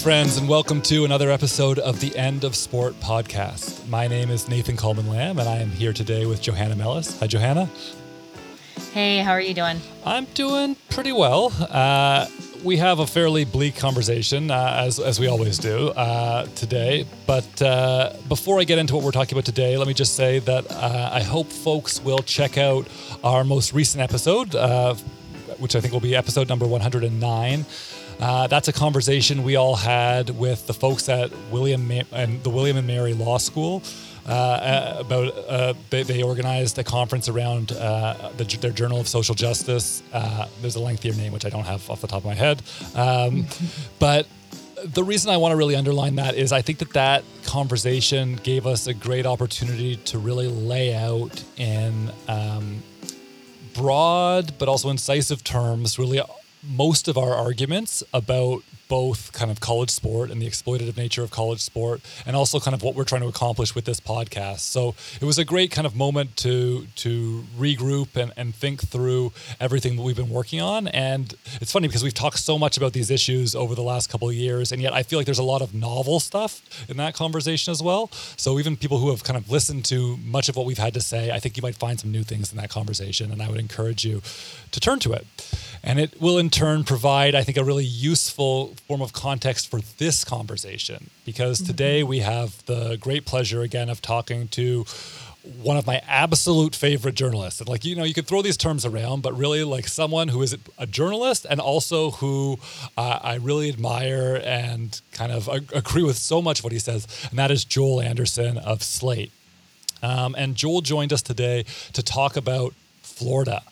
Hi, friends, and welcome to another episode of the End of Sport podcast. My name is Nathan Coleman Lamb, and I am here today with Johanna Mellis. Hi, Johanna. Hey, how are you doing? I'm doing pretty well. Uh, we have a fairly bleak conversation, uh, as, as we always do uh, today. But uh, before I get into what we're talking about today, let me just say that uh, I hope folks will check out our most recent episode, uh, which I think will be episode number 109. Uh, that's a conversation we all had with the folks at William Ma- and the William and Mary Law School. Uh, about uh, they, they, organized a conference around uh, the, their Journal of Social Justice. Uh, there's a lengthier name which I don't have off the top of my head, um, but the reason I want to really underline that is I think that that conversation gave us a great opportunity to really lay out in um, broad but also incisive terms really most of our arguments about both kind of college sport and the exploitative nature of college sport and also kind of what we're trying to accomplish with this podcast. So it was a great kind of moment to to regroup and, and think through everything that we've been working on. And it's funny because we've talked so much about these issues over the last couple of years and yet i feel like there's a lot of novel stuff in that conversation as well. So even people who have kind of listened to much of what we've had to say i think you might find some new things in that conversation and i would encourage you to turn to it and it will in turn provide, I think, a really useful form of context for this conversation. Because mm-hmm. today we have the great pleasure again of talking to one of my absolute favorite journalists. And like, you know, you could throw these terms around, but really like someone who is a journalist and also who uh, I really admire and kind of agree with so much of what he says. And that is Joel Anderson of Slate. Um, and Joel joined us today to talk about Florida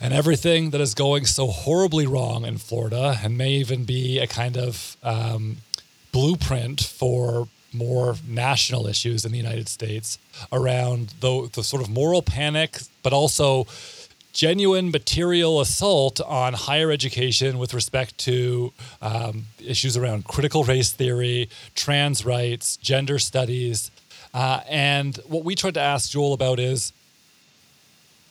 and everything that is going so horribly wrong in Florida and may even be a kind of um, blueprint for more national issues in the United States around the, the sort of moral panic, but also genuine material assault on higher education with respect to um, issues around critical race theory, trans rights, gender studies. Uh, and what we tried to ask Joel about is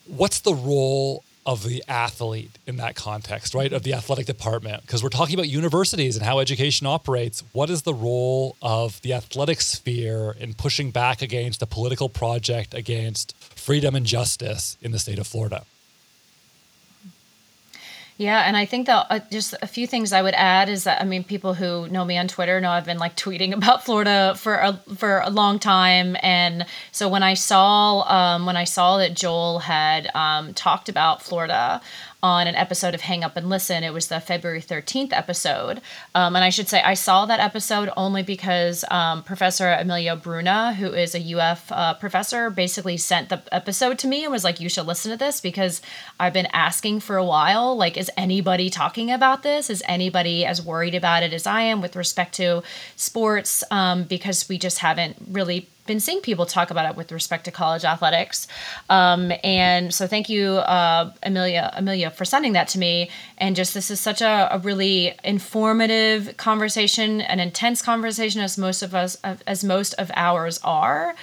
what's the role of the athlete in that context, right? Of the athletic department. Because we're talking about universities and how education operates. What is the role of the athletic sphere in pushing back against the political project against freedom and justice in the state of Florida? Yeah, and I think that uh, just a few things I would add is that I mean, people who know me on Twitter know I've been like tweeting about Florida for a for a long time, and so when I saw um, when I saw that Joel had um, talked about Florida, on an episode of Hang Up and Listen. It was the February 13th episode. Um, and I should say, I saw that episode only because um, Professor Emilio Bruna, who is a UF uh, professor, basically sent the episode to me and was like, You should listen to this because I've been asking for a while, like, is anybody talking about this? Is anybody as worried about it as I am with respect to sports? Um, because we just haven't really been seeing people talk about it with respect to college athletics. Um, and so thank you, uh, Emilio, Emilio, for sending that to me. And just this is such a, a, really informative conversation, an intense conversation, as most of us, as most of ours are.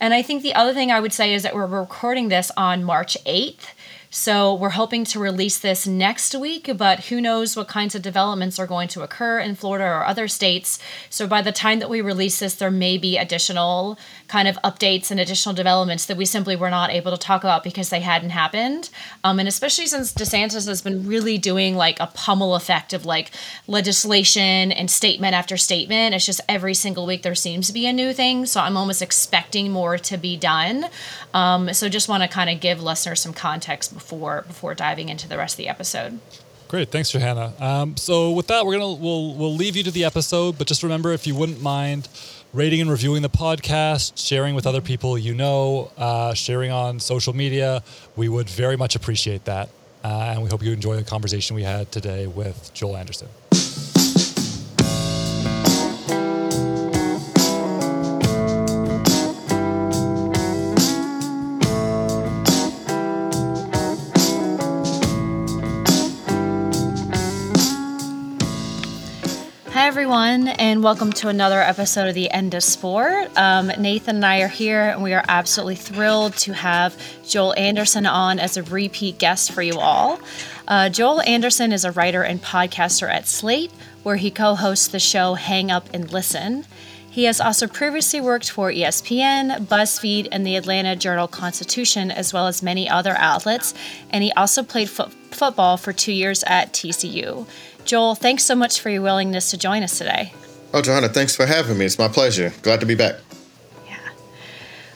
And I think the other thing I would say is that we're recording this on March 8th. So we're hoping to release this next week, but who knows what kinds of developments are going to occur in Florida or other states. So by the time that we release this, there may be additional kind of updates and additional developments that we simply were not able to talk about because they hadn't happened. Um, and especially since DeSantis has been really doing like a pummel effect of like legislation and statement after statement. It's just every single week there seems to be a new thing. So I'm almost expecting more to be done. Um, so just want to kind of give listeners some context before before diving into the rest of the episode. Great, thanks, Johanna. Um, so with that, we're gonna we'll we'll leave you to the episode, but just remember if you wouldn't mind rating and reviewing the podcast, sharing with other people you know, uh, sharing on social media, we would very much appreciate that. Uh, and we hope you enjoy the conversation we had today with Joel Anderson. Everyone, and welcome to another episode of the End of Sport. Um, Nathan and I are here, and we are absolutely thrilled to have Joel Anderson on as a repeat guest for you all. Uh, Joel Anderson is a writer and podcaster at Slate, where he co hosts the show Hang Up and Listen. He has also previously worked for ESPN, BuzzFeed, and the Atlanta Journal Constitution, as well as many other outlets, and he also played fo- football for two years at TCU. Joel, thanks so much for your willingness to join us today. Oh, Johanna, thanks for having me. It's my pleasure. Glad to be back.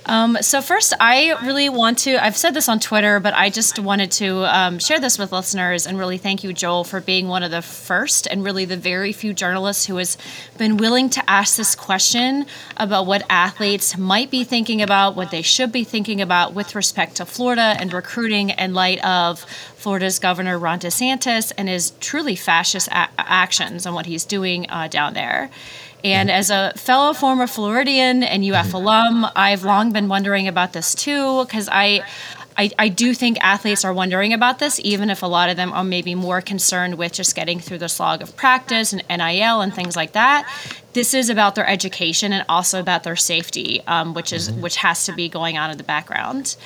Um, so first, I really want to. I've said this on Twitter, but I just wanted to um, share this with listeners and really thank you, Joel, for being one of the first and really the very few journalists who has been willing to ask this question about what athletes might be thinking about, what they should be thinking about with respect to Florida and recruiting in light of Florida's Governor Ron DeSantis and his truly fascist a- actions and what he's doing uh, down there. And as a fellow former Floridian and UF alum, I've long been wondering about this too, because I, I, I, do think athletes are wondering about this, even if a lot of them are maybe more concerned with just getting through the slog of practice and NIL and things like that. This is about their education and also about their safety, um, which is which has to be going on in the background.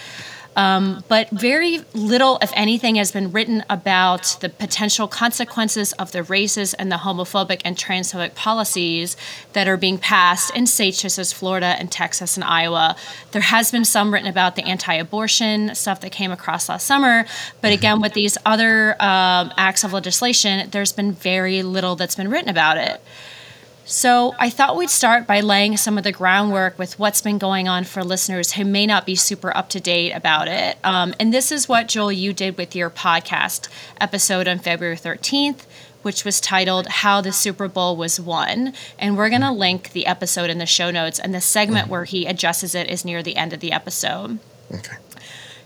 Um, but very little, if anything, has been written about the potential consequences of the racist and the homophobic and transphobic policies that are being passed in states such as Florida and Texas and Iowa. There has been some written about the anti abortion stuff that came across last summer. But again, with these other um, acts of legislation, there's been very little that's been written about it. So, I thought we'd start by laying some of the groundwork with what's been going on for listeners who may not be super up to date about it. Um, and this is what, Joel, you did with your podcast episode on February 13th, which was titled How the Super Bowl Was Won. And we're going to link the episode in the show notes, and the segment where he addresses it is near the end of the episode. Okay.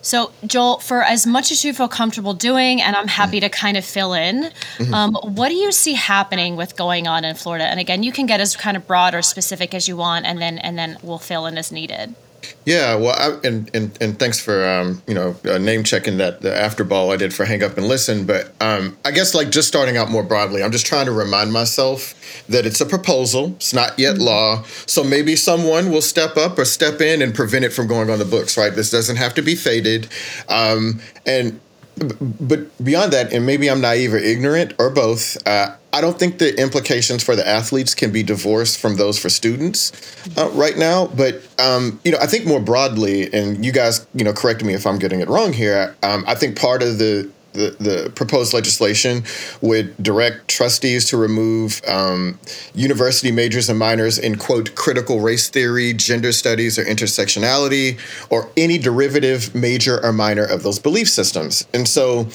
So, Joel, for as much as you feel comfortable doing, and I'm happy to kind of fill in, mm-hmm. um, what do you see happening with going on in Florida? And again, you can get as kind of broad or specific as you want, and then and then we'll fill in as needed. Yeah, well, I, and, and and thanks for um, you know uh, name checking that the Afterball I did for Hang Up and Listen. But um, I guess like just starting out more broadly, I'm just trying to remind myself that it's a proposal. It's not yet mm-hmm. law, so maybe someone will step up or step in and prevent it from going on the books. Right? This doesn't have to be faded. Um, and but beyond that, and maybe I'm naive or ignorant or both, uh, I don't think the implications for the athletes can be divorced from those for students uh, right now. But um, you know, I think more broadly, and you guys, you know, correct me if I'm getting it wrong here. Um, I think part of the the, the proposed legislation would direct trustees to remove um, university majors and minors in quote critical race theory, gender studies, or intersectionality, or any derivative major or minor of those belief systems. And so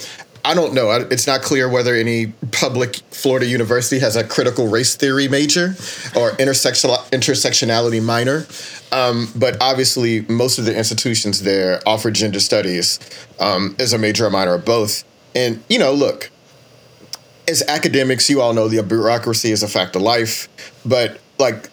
I don't know. It's not clear whether any public Florida university has a critical race theory major or intersectional intersectionality minor. Um, but obviously, most of the institutions there offer gender studies um, as a major or minor or both. And, you know, look, as academics, you all know the bureaucracy is a fact of life. But, like,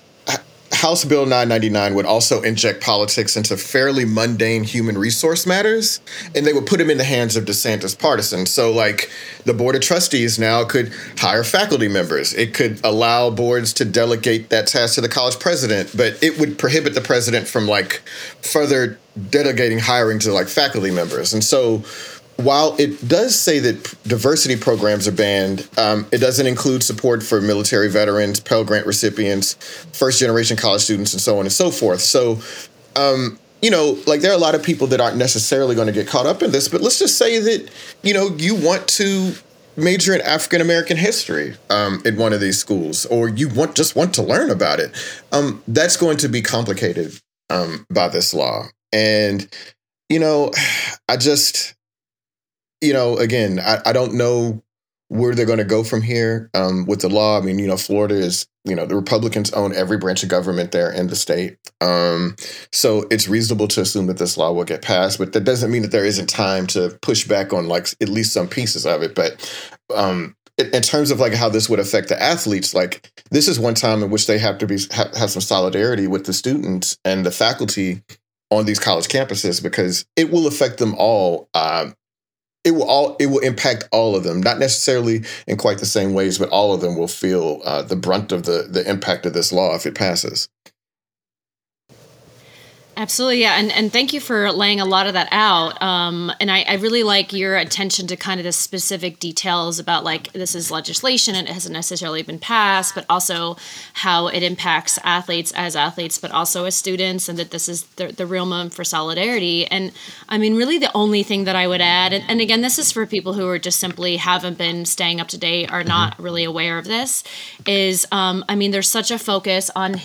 House Bill 999 would also inject politics into fairly mundane human resource matters, and they would put them in the hands of DeSantis partisans. So, like, the Board of Trustees now could hire faculty members. It could allow boards to delegate that task to the college president, but it would prohibit the president from, like, further delegating hiring to, like, faculty members. And so, while it does say that diversity programs are banned, um, it doesn't include support for military veterans, Pell Grant recipients, first generation college students, and so on and so forth. So, um, you know, like there are a lot of people that aren't necessarily going to get caught up in this, but let's just say that, you know, you want to major in African American history um, in one of these schools, or you want just want to learn about it. Um, that's going to be complicated um, by this law. And, you know, I just you know, again, I, I don't know where they're going to go from here um, with the law. I mean, you know, Florida is, you know, the Republicans own every branch of government there in the state. Um, so it's reasonable to assume that this law will get passed, but that doesn't mean that there isn't time to push back on like at least some pieces of it. But um, in terms of like how this would affect the athletes, like this is one time in which they have to be have, have some solidarity with the students and the faculty on these college campuses because it will affect them all um, it will all it will impact all of them, not necessarily in quite the same ways, but all of them will feel uh, the brunt of the the impact of this law if it passes. Absolutely, yeah, and and thank you for laying a lot of that out. Um, and I, I really like your attention to kind of the specific details about like this is legislation and it hasn't necessarily been passed, but also how it impacts athletes as athletes, but also as students, and that this is the, the real moment for solidarity. And I mean, really, the only thing that I would add, and, and again, this is for people who are just simply haven't been staying up to date, are not mm-hmm. really aware of this, is um, I mean, there's such a focus on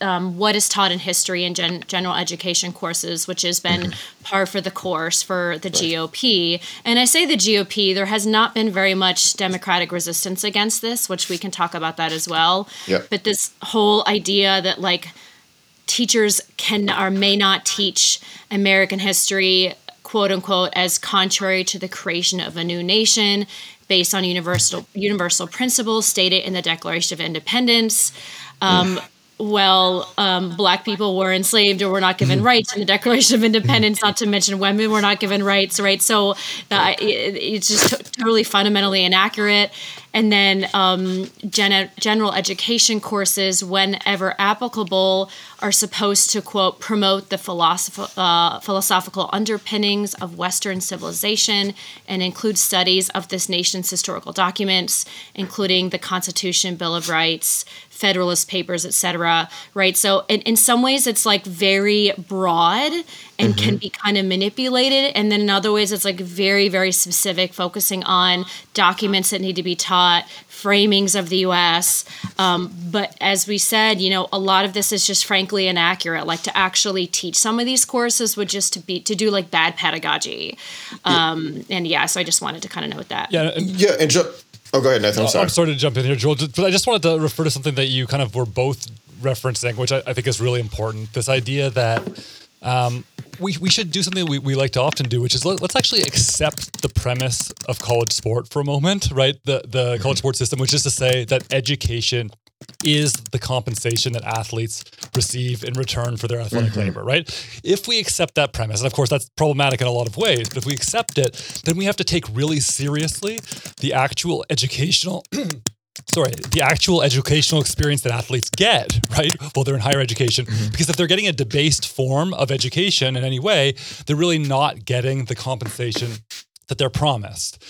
um, what is taught in history and gen- general education courses, which has been mm-hmm. par for the course for the right. GOP. And I say the GOP, there has not been very much democratic resistance against this, which we can talk about that as well. Yep. But this whole idea that like teachers can or may not teach American history quote unquote as contrary to the creation of a new nation based on universal universal principles stated in the Declaration of Independence. Um, well, um, black people were enslaved or were not given rights in the Declaration of Independence, not to mention women were not given rights, right? So uh, it, it's just totally fundamentally inaccurate and then um, gen- general education courses, whenever applicable, are supposed to quote promote the philosoph- uh, philosophical underpinnings of Western civilization and include studies of this nation's historical documents, including the Constitution, Bill of Rights, Federalist Papers, etc. Right. So in, in some ways, it's like very broad and mm-hmm. can be kind of manipulated. And then in other ways, it's like very, very specific, focusing on documents that need to be taught, framings of the US. Um, but as we said, you know, a lot of this is just frankly inaccurate. Like to actually teach some of these courses would just to be to do like bad pedagogy. Um, and yeah, so I just wanted to kind of note that. Yeah. And, yeah. And ju- oh, go ahead, Nathan. I'm sorry. I'm sorry to jump in here, Joel, but I just wanted to refer to something that you kind of were both referencing, which I, I think is really important. This idea that um, we, we should do something we, we like to often do, which is let, us actually accept the premise of college sport for a moment, right? The the college sport system, which is to say that education is the compensation that athletes receive in return for their athletic mm-hmm. labor, right? If we accept that premise, and of course that's problematic in a lot of ways, but if we accept it, then we have to take really seriously the actual educational sorry, the actual educational experience that athletes get, right? While they're in higher education. Mm-hmm. Because if they're getting a debased form of education in any way, they're really not getting the compensation that they're promised.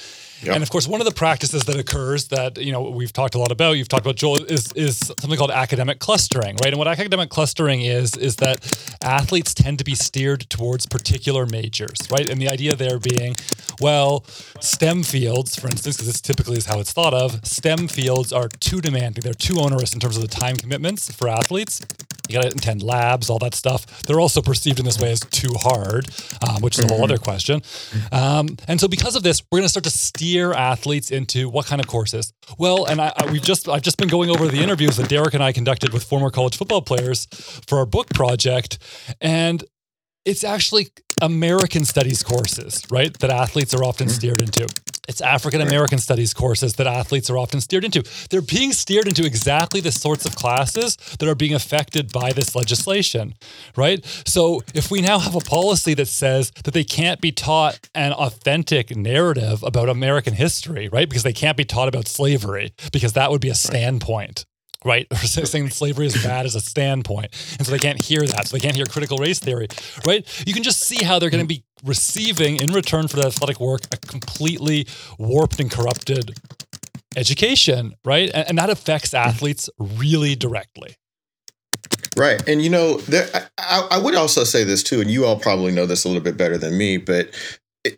Yep. And of course, one of the practices that occurs that you know we've talked a lot about, you've talked about Joel, is is something called academic clustering, right? And what academic clustering is is that athletes tend to be steered towards particular majors, right? And the idea there being, well, STEM fields, for instance, because this typically is how it's thought of, STEM fields are too demanding, they're too onerous in terms of the time commitments for athletes. You got to attend labs, all that stuff. They're also perceived in this way as too hard, um, which is a whole other question. Um, and so, because of this, we're going to start to steer athletes into what kind of courses. Well, and I, I, we've just I've just been going over the interviews that Derek and I conducted with former college football players for our book project, and it's actually American studies courses, right? That athletes are often steered into. It's African American studies courses that athletes are often steered into. They're being steered into exactly the sorts of classes that are being affected by this legislation, right? So if we now have a policy that says that they can't be taught an authentic narrative about American history, right? Because they can't be taught about slavery, because that would be a standpoint right? Or saying slavery is bad as a standpoint. And so they can't hear that. So they can't hear critical race theory, right? You can just see how they're going to be receiving in return for that athletic work a completely warped and corrupted education, right? And, and that affects athletes really directly. Right. And, you know, there, I, I would also say this too, and you all probably know this a little bit better than me, but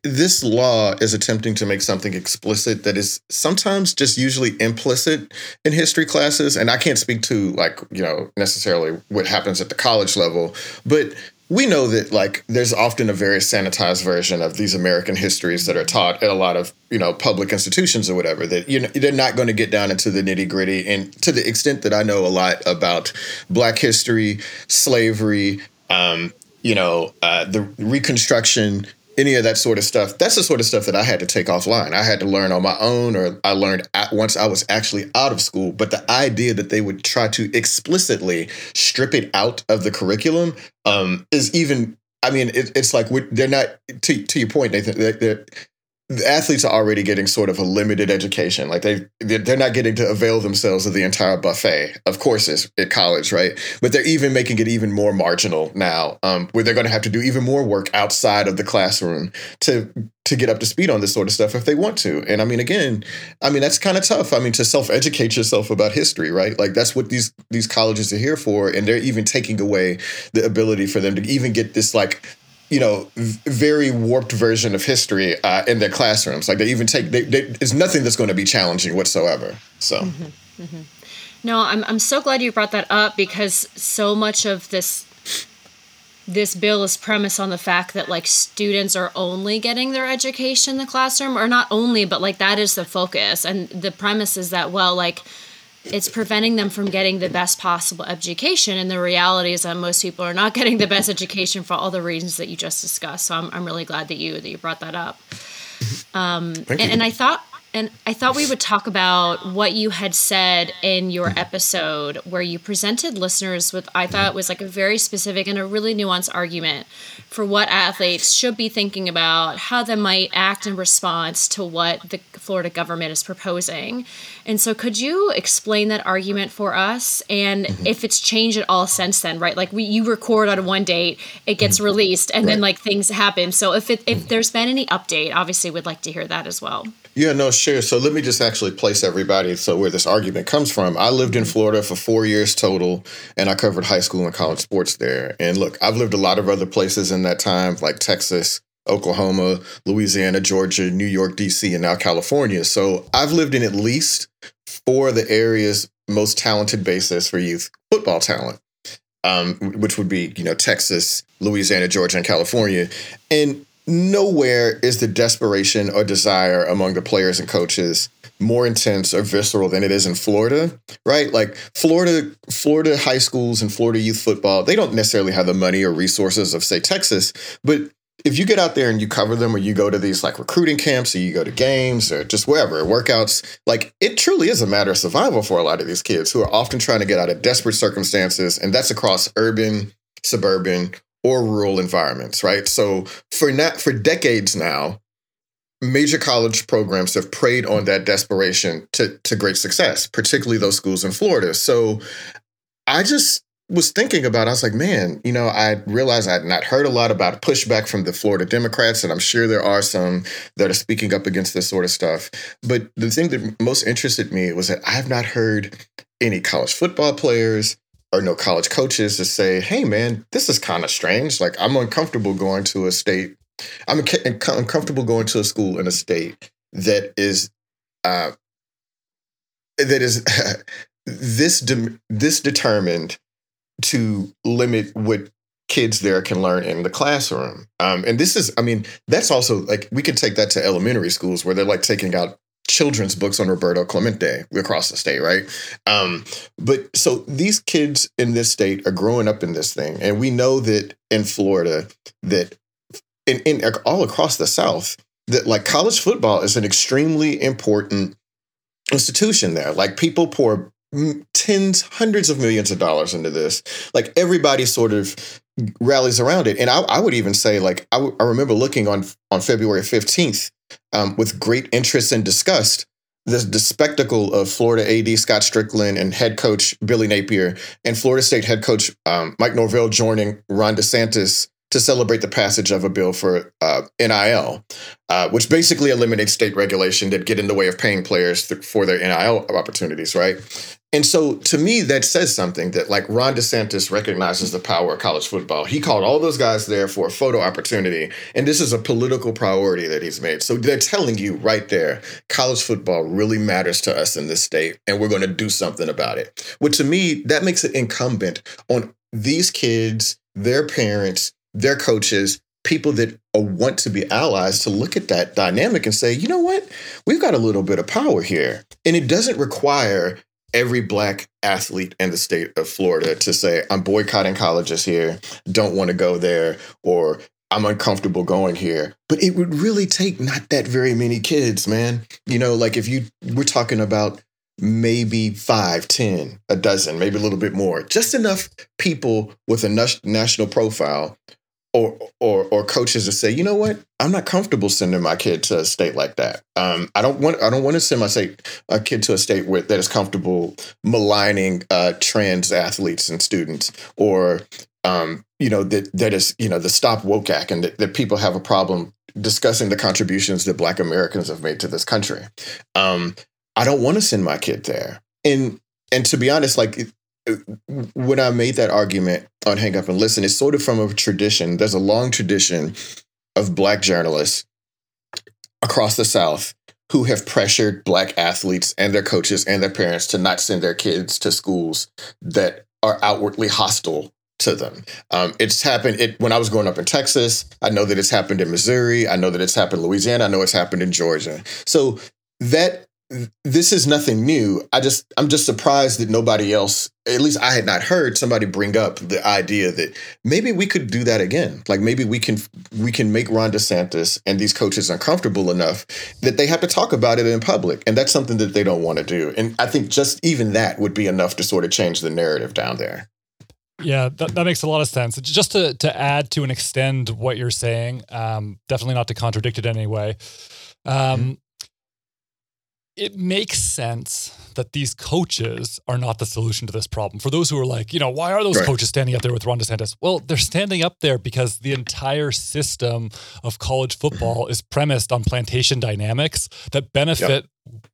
this law is attempting to make something explicit that is sometimes just usually implicit in history classes and i can't speak to like you know necessarily what happens at the college level but we know that like there's often a very sanitized version of these american histories that are taught at a lot of you know public institutions or whatever that you know they're not going to get down into the nitty gritty and to the extent that i know a lot about black history slavery um, you know uh, the reconstruction any of that sort of stuff. That's the sort of stuff that I had to take offline. I had to learn on my own, or I learned once I was actually out of school. But the idea that they would try to explicitly strip it out of the curriculum um, is even. I mean, it, it's like they're not. To, to your point, they're, they're, the athletes are already getting sort of a limited education. Like they they're not getting to avail themselves of the entire buffet of courses at college, right? But they're even making it even more marginal now, um, where they're going to have to do even more work outside of the classroom to to get up to speed on this sort of stuff if they want to. And I mean, again, I mean that's kind of tough. I mean, to self educate yourself about history, right? Like that's what these these colleges are here for, and they're even taking away the ability for them to even get this like you know, very warped version of history uh, in their classrooms. Like they even take, they, they, there's nothing that's going to be challenging whatsoever. So. Mm-hmm, mm-hmm. No, I'm I'm so glad you brought that up because so much of this this bill is premised on the fact that like students are only getting their education in the classroom or not only but like that is the focus and the premise is that well like it's preventing them from getting the best possible education. And the reality is that most people are not getting the best education for all the reasons that you just discussed. So I'm, I'm really glad that you that you brought that up. Um, and, and I thought and I thought we would talk about what you had said in your episode where you presented listeners with, I thought was like a very specific and a really nuanced argument for what athletes should be thinking about, how they might act in response to what the Florida government is proposing. And so, could you explain that argument for us and mm-hmm. if it's changed at all since then, right? Like, we, you record on one date, it gets mm-hmm. released, and right. then like things happen. So, if, it, if there's been any update, obviously, we'd like to hear that as well. Yeah, no, sure. So let me just actually place everybody so where this argument comes from. I lived in Florida for four years total, and I covered high school and college sports there. And look, I've lived a lot of other places in that time, like Texas, Oklahoma, Louisiana, Georgia, New York, DC, and now California. So I've lived in at least four of the areas most talented basis for youth football talent. Um, which would be, you know, Texas, Louisiana, Georgia, and California. And nowhere is the desperation or desire among the players and coaches more intense or visceral than it is in Florida, right? Like Florida, Florida high schools and Florida youth football, they don't necessarily have the money or resources of say Texas, but if you get out there and you cover them or you go to these like recruiting camps or you go to games or just wherever workouts like it truly is a matter of survival for a lot of these kids who are often trying to get out of desperate circumstances and that's across urban suburban or rural environments, right? So for not for decades now, major college programs have preyed on that desperation to to great success, particularly those schools in Florida. So I just was thinking about, I was like, man, you know, I realized I had not heard a lot about pushback from the Florida Democrats, and I'm sure there are some that are speaking up against this sort of stuff. But the thing that most interested me was that I have not heard any college football players, or no college coaches to say, hey, man, this is kind of strange. Like, I'm uncomfortable going to a state, I'm uncomfortable going to a school in a state that is, uh, that is this de- this determined to limit what kids there can learn in the classroom. Um, and this is, I mean, that's also like we can take that to elementary schools where they're like taking out children's books on Roberto Clemente across the state, right? Um, but so these kids in this state are growing up in this thing, and we know that in Florida, that in, in all across the South, that like college football is an extremely important institution there. Like people pour tens, hundreds of millions of dollars into this. Like everybody sort of rallies around it, and I, I would even say, like I, w- I remember looking on on February fifteenth um, with great interest and disgust the, the spectacle of Florida AD Scott Stricklin and head coach Billy Napier and Florida State head coach um, Mike Norvell joining Ron DeSantis to celebrate the passage of a bill for uh, NIL, uh, which basically eliminates state regulation that get in the way of paying players th- for their NIL opportunities, right? And so to me, that says something that like Ron DeSantis recognizes the power of college football. He called all those guys there for a photo opportunity. And this is a political priority that he's made. So they're telling you right there, college football really matters to us in this state, and we're going to do something about it. Which to me, that makes it incumbent on these kids, their parents, their coaches, people that want to be allies to look at that dynamic and say, you know what? We've got a little bit of power here. And it doesn't require every black athlete in the state of Florida to say, I'm boycotting colleges here, don't want to go there, or I'm uncomfortable going here. But it would really take not that very many kids, man. You know, like if you, we're talking about maybe five, ten, a dozen, maybe a little bit more, just enough people with a national profile or or or coaches to say, you know what, I'm not comfortable sending my kid to a state like that. Um, I don't want I don't want to send my say a kid to a state where that is comfortable maligning uh, trans athletes and students, or um, you know that that is you know the Stop Woke Act, and that, that people have a problem discussing the contributions that Black Americans have made to this country. Um, I don't want to send my kid there, and and to be honest, like when I made that argument on Hang Up and Listen, it's sort of from a tradition. There's a long tradition of black journalists across the South who have pressured black athletes and their coaches and their parents to not send their kids to schools that are outwardly hostile to them. Um, it's happened it, when I was growing up in Texas. I know that it's happened in Missouri. I know that it's happened in Louisiana. I know it's happened in Georgia. So that this is nothing new. I just I'm just surprised that nobody else, at least I had not heard somebody bring up the idea that maybe we could do that again. Like maybe we can we can make Ron DeSantis and these coaches uncomfortable enough that they have to talk about it in public. And that's something that they don't want to do. And I think just even that would be enough to sort of change the narrative down there. Yeah, that, that makes a lot of sense. Just to to add to and extend what you're saying, um, definitely not to contradict it anyway. Um, mm-hmm it makes sense that these coaches are not the solution to this problem. For those who are like, you know, why are those right. coaches standing up there with Ron DeSantis? Well, they're standing up there because the entire system of college football is premised on plantation dynamics that benefit yep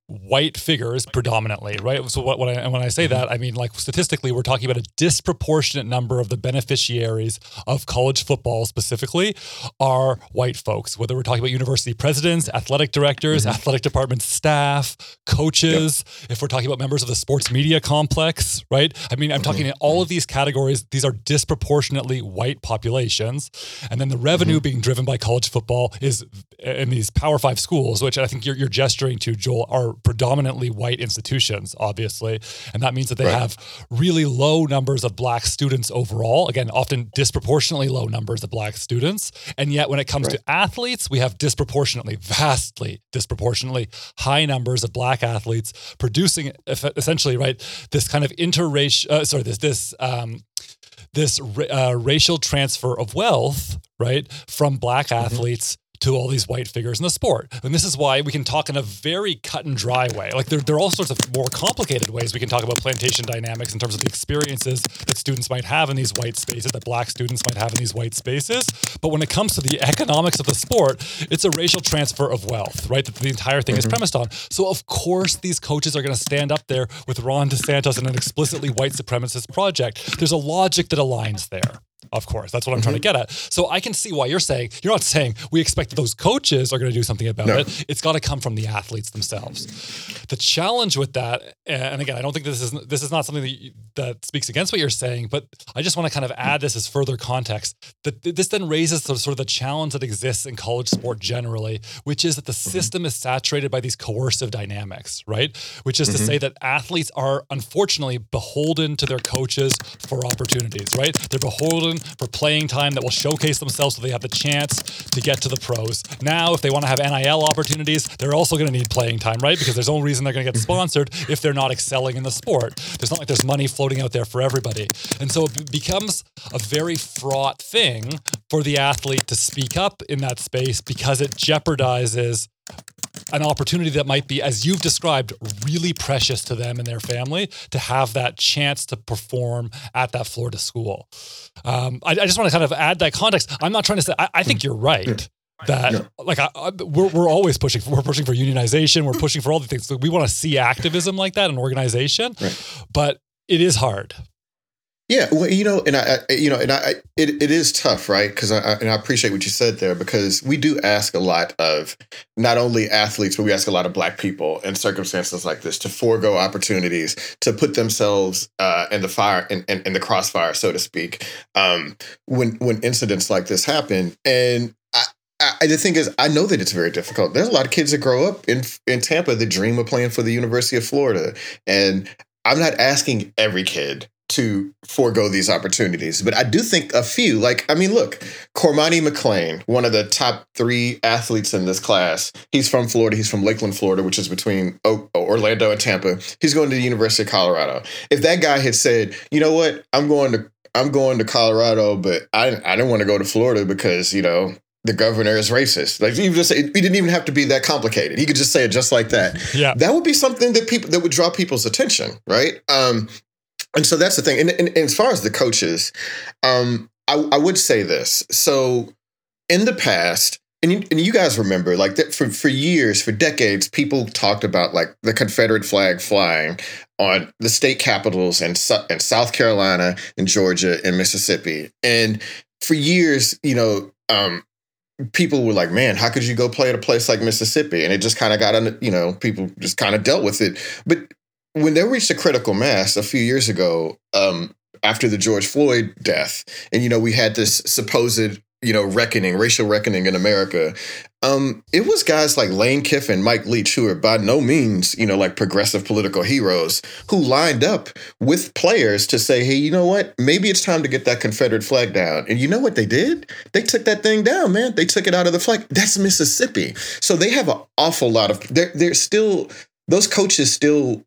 white figures predominantly, right? So what, what I, when I say mm-hmm. that, I mean like statistically, we're talking about a disproportionate number of the beneficiaries of college football specifically are white folks. Whether we're talking about university presidents, athletic directors, mm-hmm. athletic department staff, coaches, yep. if we're talking about members of the sports media complex, right? I mean, I'm mm-hmm. talking in all of these categories. These are disproportionately white populations, and then the revenue mm-hmm. being driven by college football is in these Power Five schools, which I think you're, you're gesturing to, Joel, are predominantly white institutions, obviously. And that means that they right. have really low numbers of black students overall. Again, often disproportionately low numbers of black students. And yet, when it comes right. to athletes, we have disproportionately, vastly disproportionately high numbers of black athletes producing essentially, right, this kind of interracial, uh, sorry, this, this, um, this uh, racial transfer of wealth, right, from black mm-hmm. athletes to all these white figures in the sport. And this is why we can talk in a very cut and dry way. Like there, there are all sorts of more complicated ways we can talk about plantation dynamics in terms of the experiences that students might have in these white spaces, that black students might have in these white spaces. But when it comes to the economics of the sport, it's a racial transfer of wealth, right? That the entire thing mm-hmm. is premised on. So of course these coaches are going to stand up there with Ron DeSantis and an explicitly white supremacist project. There's a logic that aligns there. Of course, that's what I'm mm-hmm. trying to mm-hmm. get at. So I can see why you're saying you're not saying we expect that those coaches are going to do something about no. it. It's got to come from the athletes themselves. The challenge with that, and again, I don't think this is this is not something that you, that speaks against what you're saying, but I just want to kind of add this as further context. That this then raises sort of the challenge that exists in college sport generally, which is that the mm-hmm. system is saturated by these coercive dynamics, right? Which is mm-hmm. to say that athletes are unfortunately beholden to their coaches for opportunities, right? They're beholden for playing time that will showcase themselves so they have the chance to get to the pros. Now, if they want to have NIL opportunities, they're also going to need playing time, right? Because there's no reason they're going to get mhm. sponsored if they're not excelling in the sport. There's not like there's money floating out there for everybody. And so it becomes a very fraught thing for the athlete to speak up in that space because it jeopardizes an opportunity that might be, as you've described, really precious to them and their family to have that chance to perform at that Florida school. Um, I, I, just want to kind of add that context. I'm not trying to say, I, I think you're right. That like I, I, we're we're always pushing for, we're pushing for unionization we're pushing for all the things we want to see activism like that in organization right. but it is hard yeah, well, you know, and I, I you know, and I, it, it is tough, right? Because I, and I appreciate what you said there because we do ask a lot of not only athletes, but we ask a lot of Black people in circumstances like this to forego opportunities to put themselves uh, in the fire, in, in, in, the crossfire, so to speak, um, when when incidents like this happen. And I, I, the thing is, I know that it's very difficult. There's a lot of kids that grow up in in Tampa that dream of playing for the University of Florida, and I'm not asking every kid to forego these opportunities. But I do think a few, like, I mean, look, Cormani McClain, one of the top three athletes in this class, he's from Florida. He's from Lakeland, Florida, which is between Orlando and Tampa. He's going to the University of Colorado. If that guy had said, you know what, I'm going to I'm going to Colorado, but I I didn't want to go to Florida because you know the governor is racist. Like he just he didn't even have to be that complicated. He could just say it just like that. Yeah, that would be something that people that would draw people's attention, right? Um, and so that's the thing. And, and, and as far as the coaches, um, I, I would say this. So in the past, and you, and you guys remember, like that for for years, for decades, people talked about like the Confederate flag flying on the state capitals and and South Carolina and Georgia and Mississippi, and for years, you know, um, people were like, "Man, how could you go play at a place like Mississippi?" And it just kind of got you know, people just kind of dealt with it. But when they reached a critical mass a few years ago, um, after the George Floyd death, and you know, we had this supposed you know, reckoning, racial reckoning in America. Um, it was guys like Lane Kiffin, Mike Leach, who are by no means, you know, like progressive political heroes, who lined up with players to say, hey, you know what? Maybe it's time to get that Confederate flag down. And you know what they did? They took that thing down, man. They took it out of the flag. That's Mississippi. So they have an awful lot of they're they're still those coaches still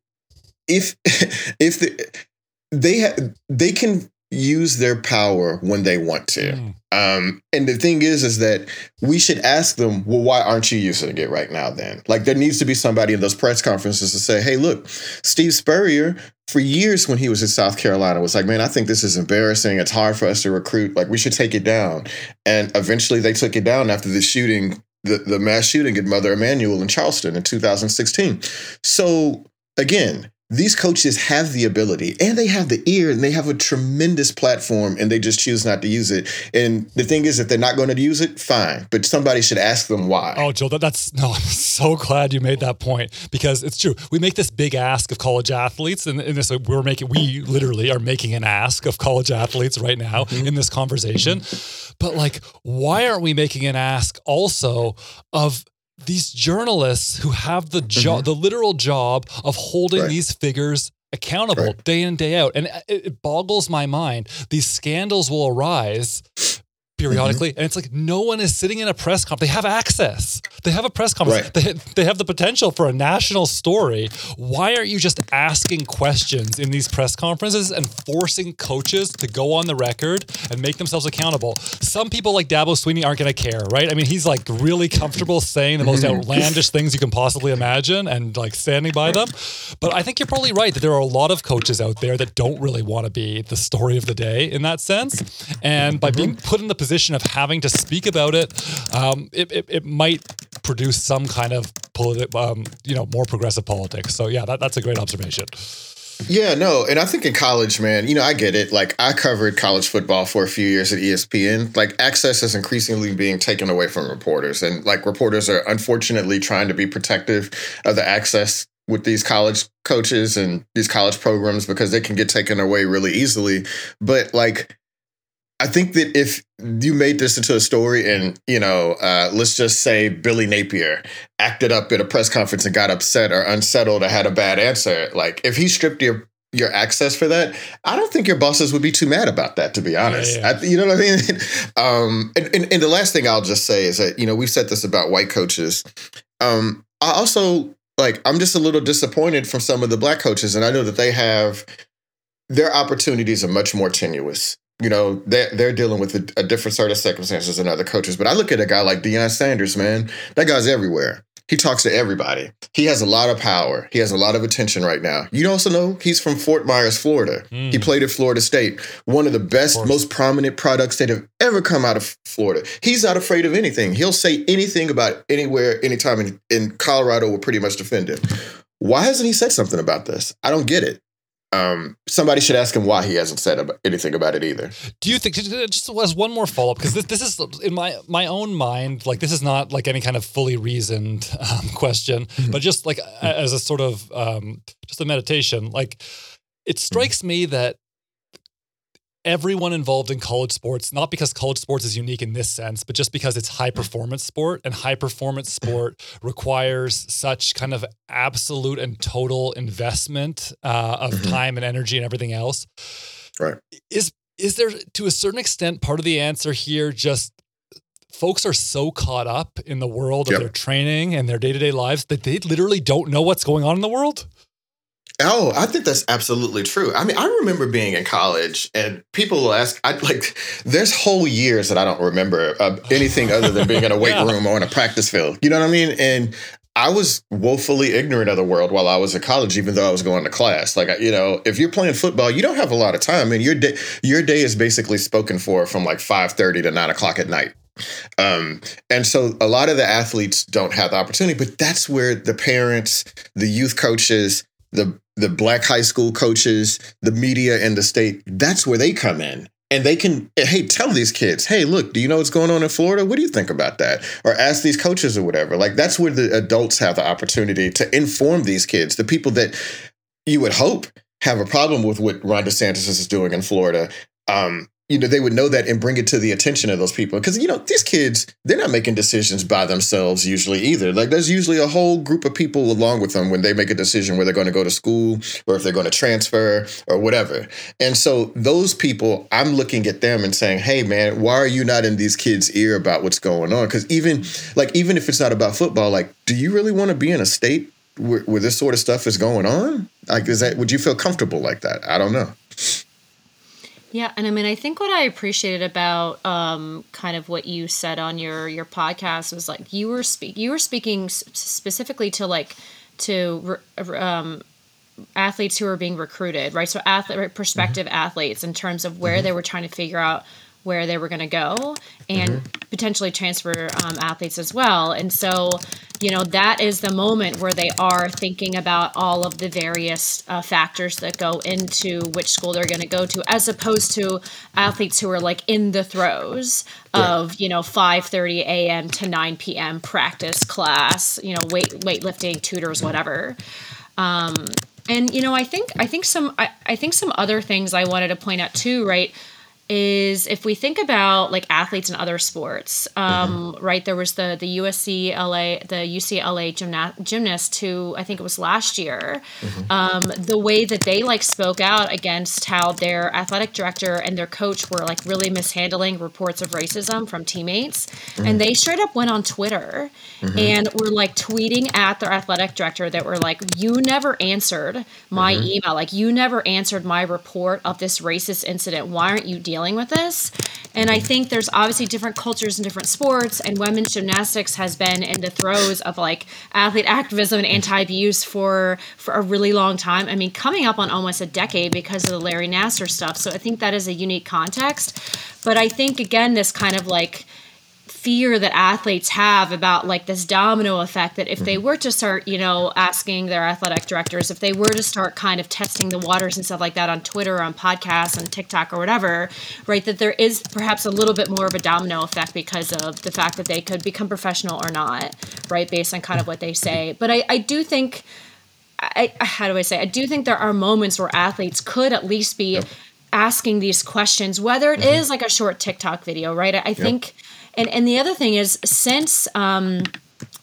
if if the, they have they can use their power when they want to. Mm. Um, and the thing is, is that we should ask them, well, why aren't you using it right now then? Like there needs to be somebody in those press conferences to say, hey, look, Steve Spurrier, for years when he was in South Carolina, was like, man, I think this is embarrassing. It's hard for us to recruit. Like we should take it down. And eventually they took it down after the shooting, the, the mass shooting at Mother Emanuel in Charleston in 2016. So again, these coaches have the ability and they have the ear and they have a tremendous platform and they just choose not to use it. And the thing is, if they're not going to use it, fine. But somebody should ask them why. Oh, Joe, that, that's no, I'm so glad you made that point because it's true. We make this big ask of college athletes, and in this, we're making, we literally are making an ask of college athletes right now mm-hmm. in this conversation. Mm-hmm. But like, why aren't we making an ask also of these journalists who have the job, mm-hmm. the literal job of holding right. these figures accountable right. day in day out and it, it, boggles my mind these scandals will arise periodically mm-hmm. and it's like no one is sitting in a press conference they have access they have a press conference right. they, they have the potential for a national story why aren't you just asking questions in these press conferences and forcing coaches to go on the record and make themselves accountable some people like Dabo Swinney aren't going to care right I mean he's like really comfortable saying the most mm-hmm. outlandish things you can possibly imagine and like standing by them but I think you're probably right that there are a lot of coaches out there that don't really want to be the story of the day in that sense and by mm-hmm. being put in the position position of having to speak about it, um, it, it, it, might produce some kind of politi- um, you know, more progressive politics. So yeah, that, that's a great observation. Yeah, no, and I think in college, man, you know, I get it. Like I covered college football for a few years at ESPN. Like access is increasingly being taken away from reporters, and like reporters are unfortunately trying to be protective of the access with these college coaches and these college programs because they can get taken away really easily. But like I think that if you made this into a story and, you know, uh, let's just say Billy Napier acted up at a press conference and got upset or unsettled or had a bad answer, like if he stripped your your access for that, I don't think your bosses would be too mad about that, to be honest. Yeah, yeah. I, you know what I mean? um, and, and, and, the last thing I'll just say is that, you know, we've said this about white coaches. Um, I also, like, I'm just a little disappointed from some of the black coaches, and I know that they have, their opportunities are much more tenuous you know, they're, they're dealing with a, a, different sort of circumstances than other coaches. But I look at a guy like Deion Sanders, man. That guy's everywhere. He talks to everybody. He has a lot of power. He has a lot of attention right now. You also know he's from Fort Myers, Florida. Mm. He hmm. played at Florida State, one of the best, of most prominent products that have ever come out of Florida. He's not afraid of anything. He'll say anything about anywhere, anytime, in, in Colorado will pretty much defend him. Why hasn't he said something about this? I don't get it um, somebody should ask him why he hasn't said about anything about it either. Do you think just as one more follow up because this this is in my my own mind like this is not like any kind of fully reasoned um, question, mm-hmm. but just like as a sort of um, just a meditation. Like it strikes me that everyone involved in college sports, not because college sports is unique in this sense, but just because it's high performance sport and high performance sport requires such kind of absolute and total investment uh, of mm-hmm. time and energy and everything else. Right. Is is there to a certain extent part of the answer here just folks are so caught up in the world of yep. their training and their day-to-day lives that they literally don't know what's going on in the world? Oh, I think that's absolutely true. I mean, I remember being in college and people will ask, I like, there's whole years that I don't remember uh, anything other than being in a weight yeah. room or in a practice field. You know what I mean? And I was woefully ignorant of the world while I was at college, even though I was going to class. Like, you know, if you're playing football, you don't have a lot of time, and your day your day is basically spoken for from like five thirty to nine o'clock at night. Um, and so a lot of the athletes don't have the opportunity, but that's where the parents, the youth coaches, the the black high school coaches, the media, and the state, that's where they come in. And they can hey tell these kids hey look do you know what's going on in florida? What do you think about that? Or ask these coaches or whatever. Like that's where the adults have the opportunity to inform these kids the people that you would hope have a problem with what ron desantis is doing in florida. Um, you know, they would know that and bring it to the attention of those people. Because, you know, these kids, they're not making decisions by themselves usually either. Like, there's usually a whole group of people along with them when they make a decision where they're going to go to school or if they're going to transfer or whatever. And so, those people, I'm looking at them and saying, hey, man, why are you not in these kids' ear about what's going on? Because even, like, even if it's not about football, like, do you really want to be in a state where, where this sort of stuff is going on? Like, is that, would you feel comfortable like that? I don't know. Yeah, and I mean, I think what I appreciated about um, kind of what you said on your your podcast was like you were speak you were speaking specifically to like to um, athletes who are being recruited, right? So athlete prospective mm-hmm. athletes in terms of where mm-hmm. they were trying to figure out where they were going to go and mm-hmm. potentially transfer um, athletes as well. And so, you know, that is the moment where they are thinking about all of the various uh, factors that go into which school they're going to go to, as opposed to athletes who are like in the throes of, you know, 5:30 a.m. to 9 p.m. practice class, you know, weight weightlifting tutors, whatever. Um, and you know, I think I think some I, I think some other things I wanted to point out too, right? Is if we think about like athletes in other sports, um, mm-hmm. right? There was the the USC LA, the UCLA gymna- gymnast who I think it was last year. Mm-hmm. Um, the way that they like spoke out against how their athletic director and their coach were like really mishandling reports of racism from teammates, mm-hmm. and they straight up went on Twitter mm-hmm. and were like tweeting at their athletic director that were like, "You never answered my mm-hmm. email. Like you never answered my report of this racist incident. Why aren't you dealing?" Dealing with this. And I think there's obviously different cultures and different sports, and women's gymnastics has been in the throes of like athlete activism and anti-abuse for for a really long time. I mean, coming up on almost a decade because of the Larry Nassar stuff. So I think that is a unique context. But I think again, this kind of like fear that athletes have about like this domino effect that if they mm-hmm. were to start, you know, asking their athletic directors, if they were to start kind of testing the waters and stuff like that on Twitter, or on podcasts, and TikTok or whatever, right, that there is perhaps a little bit more of a domino effect because of the fact that they could become professional or not, right, based on kind of what they say. But I, I do think. I, how do I say? I do think there are moments where athletes could at least be yep. asking these questions, whether it mm-hmm. is like a short TikTok video, right? I, I yep. think and and the other thing is since um,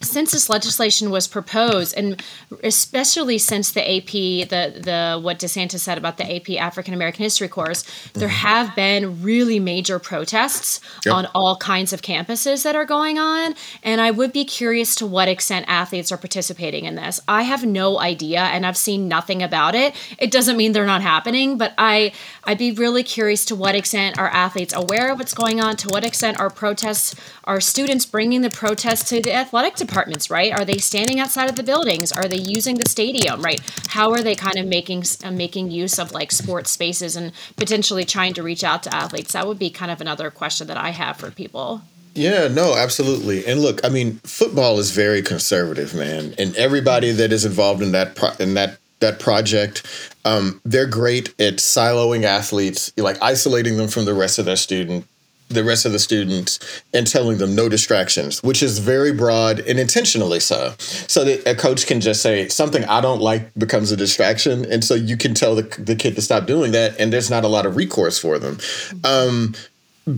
since this legislation was proposed, and especially since the AP, the the what DeSantis said about the AP African American History course, mm-hmm. there have been really major protests yep. on all kinds of campuses that are going on, and I would be curious to what extent athletes are participating in this. I have no idea, and I've seen nothing about it. It doesn't mean they're not happening, but I I'd be really curious to what extent are athletes aware of what's going on? To what extent are protests, are students bringing the protests to the athletic department? Departments, right? Are they standing outside of the buildings? Are they using the stadium, right? How are they kind of making uh, making use of like sports spaces and potentially trying to reach out to athletes? That would be kind of another question that I have for people. Yeah, no, absolutely. And look, I mean, football is very conservative, man, and everybody that is involved in that pro- in that that project, um, they're great at siloing athletes, like isolating them from the rest of their student the rest of the students and telling them no distractions, which is very broad and intentionally so. So that a coach can just say something I don't like becomes a distraction. And so you can tell the, the kid to stop doing that. And there's not a lot of recourse for them. Um,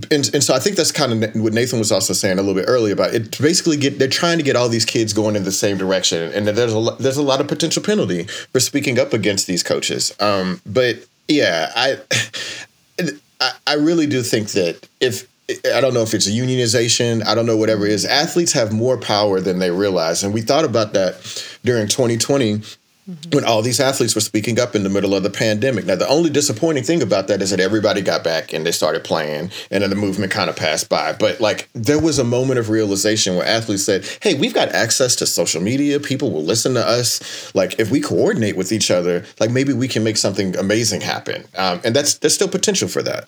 and, and so I think that's kind of what Nathan was also saying a little bit earlier about it. Basically, get they're trying to get all these kids going in the same direction, and there's a there's a lot of potential penalty for speaking up against these coaches. Um, but yeah, I I, really do think that if I don't know if it's unionization, I don't know whatever it is. Athletes have more power than they realize, and we thought about that during 2020 Mm-hmm. When all these athletes were speaking up in the middle of the pandemic. Now, the only disappointing thing about that is that everybody got back and they started playing, and then the movement kind of passed by. But like, there was a moment of realization where athletes said, "Hey, we've got access to social media. People will listen to us. Like, if we coordinate with each other, like maybe we can make something amazing happen." Um, and that's there's still potential for that.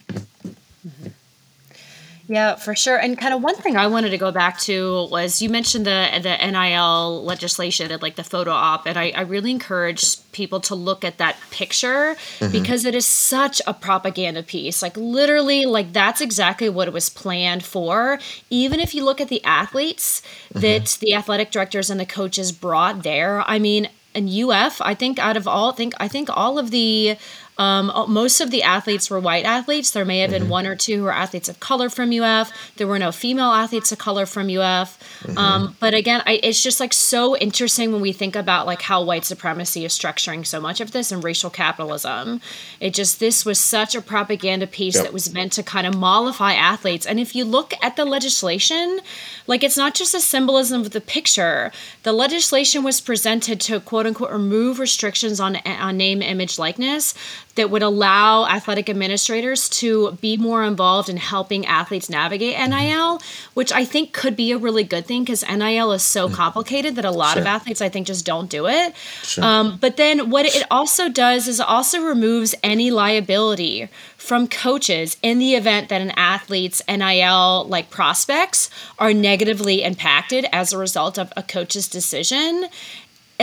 Yeah, for sure. And kind of one thing I wanted to go back to was you mentioned the the NIL legislation and like the photo op, and I, I really encourage people to look at that picture mm-hmm. because it is such a propaganda piece. Like literally, like that's exactly what it was planned for. Even if you look at the athletes mm-hmm. that the athletic directors and the coaches brought there, I mean, and UF, I think out of all, think I think all of the um, most of the athletes were white athletes. There may have been mm-hmm. one or two who were athletes of color from UF. There were no female athletes of color from UF. Mm-hmm. Um, but again, I, it's just like so interesting when we think about like how white supremacy is structuring so much of this and racial capitalism. It just this was such a propaganda piece yep. that was meant to kind of mollify athletes. And if you look at the legislation, like it's not just a symbolism of the picture. The legislation was presented to quote unquote remove restrictions on on name, image, likeness that would allow athletic administrators to be more involved in helping athletes navigate NIL, which I think could be a really good thing because NIL is so mm. complicated that a lot sure. of athletes I think just don't do it. Sure. Um, but then what it also does is also removes any liability from coaches in the event that an athlete's NIL like prospects are negatively impacted as a result of a coach's decision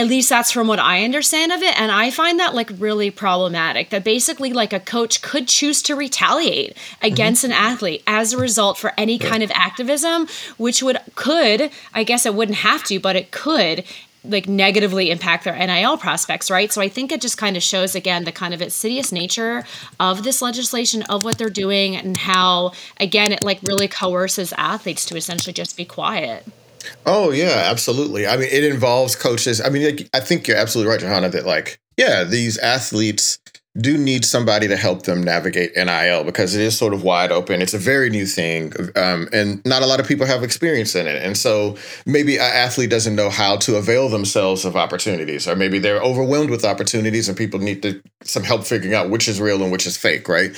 at least that's from what I understand of it. And I find that like really problematic that basically like a coach could choose to retaliate against mm-hmm. an athlete as a result for any kind of activism, which would, could, I guess it wouldn't have to, but it could like negatively impact their NIL prospects, right? So I think it just kind of shows again the kind of insidious nature of this legislation, of what they're doing, and how again it like really coerces athletes to essentially just be quiet. Oh yeah, absolutely. I mean, it involves coaches. I mean, I think you're absolutely right, Johanna. That like, yeah, these athletes do need somebody to help them navigate NIL because it is sort of wide open. It's a very new thing, um, and not a lot of people have experience in it. And so maybe an athlete doesn't know how to avail themselves of opportunities, or maybe they're overwhelmed with opportunities, and people need to, some help figuring out which is real and which is fake, right?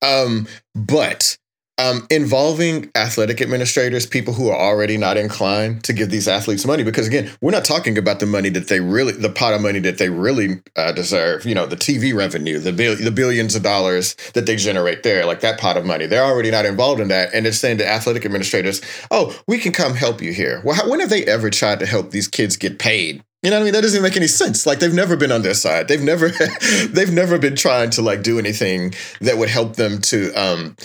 Um, but um, involving athletic administrators, people who are already not inclined to give these athletes money, because again, we're not talking about the money that they really, the pot of money that they really uh, deserve. You know, the TV revenue, the bill, the billions of dollars that they generate there, like that pot of money. They're already not involved in that, and it's saying to athletic administrators, "Oh, we can come help you here." Well, how, when have they ever tried to help these kids get paid? You know what I mean? That doesn't make any sense. Like they've never been on their side. They've never, they've never been trying to like do anything that would help them to um,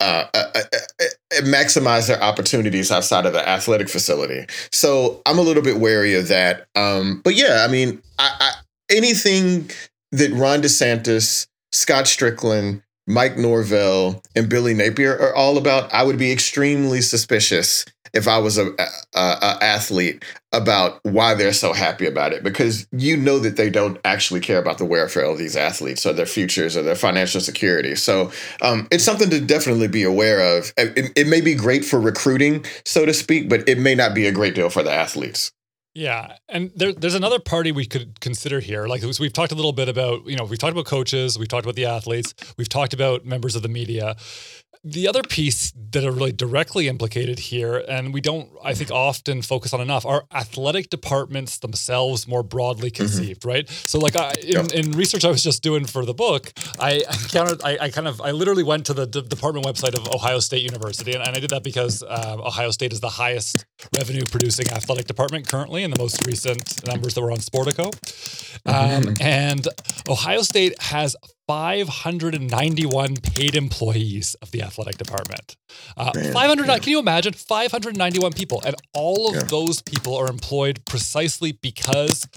uh, uh, uh, uh, maximize their opportunities outside of the athletic facility. So I'm a little bit wary of that. Um, but yeah, I mean, I, I, anything that Ron DeSantis, Scott Stricklin, Mike Norvell, and Billy Napier are all about, I would be extremely suspicious if I was a, a, a, athlete about why they're so happy about it because you know that they don't actually care about the welfare of these athletes or their futures or their financial security. So um, it's something to definitely be aware of. It, it may be great for recruiting, so to speak, but it may not be a great deal for the athletes. Yeah, and there, there's another party we could consider here. Like we've talked a little bit about, you know, we've talked about coaches, we've talked about the athletes, we've talked about members of the media. The other piece that are really directly implicated here, and we don't, I think, often focus on enough, are athletic departments themselves more broadly mm-hmm. conceived, mm-hmm. right? So, like I, in, in, research I was just doing for the book, I encountered, I, I kind of, I literally went to the d- department website of Ohio State University, and, and I did that because uh, Ohio State is the highest revenue producing athletic department currently in the most recent numbers that were on Sportico. Um, mm-hmm. And Ohio State has 591 paid employees of the athletic department. Uh, 500. Yeah. Can you imagine 591 people, and all of yeah. those people are employed precisely because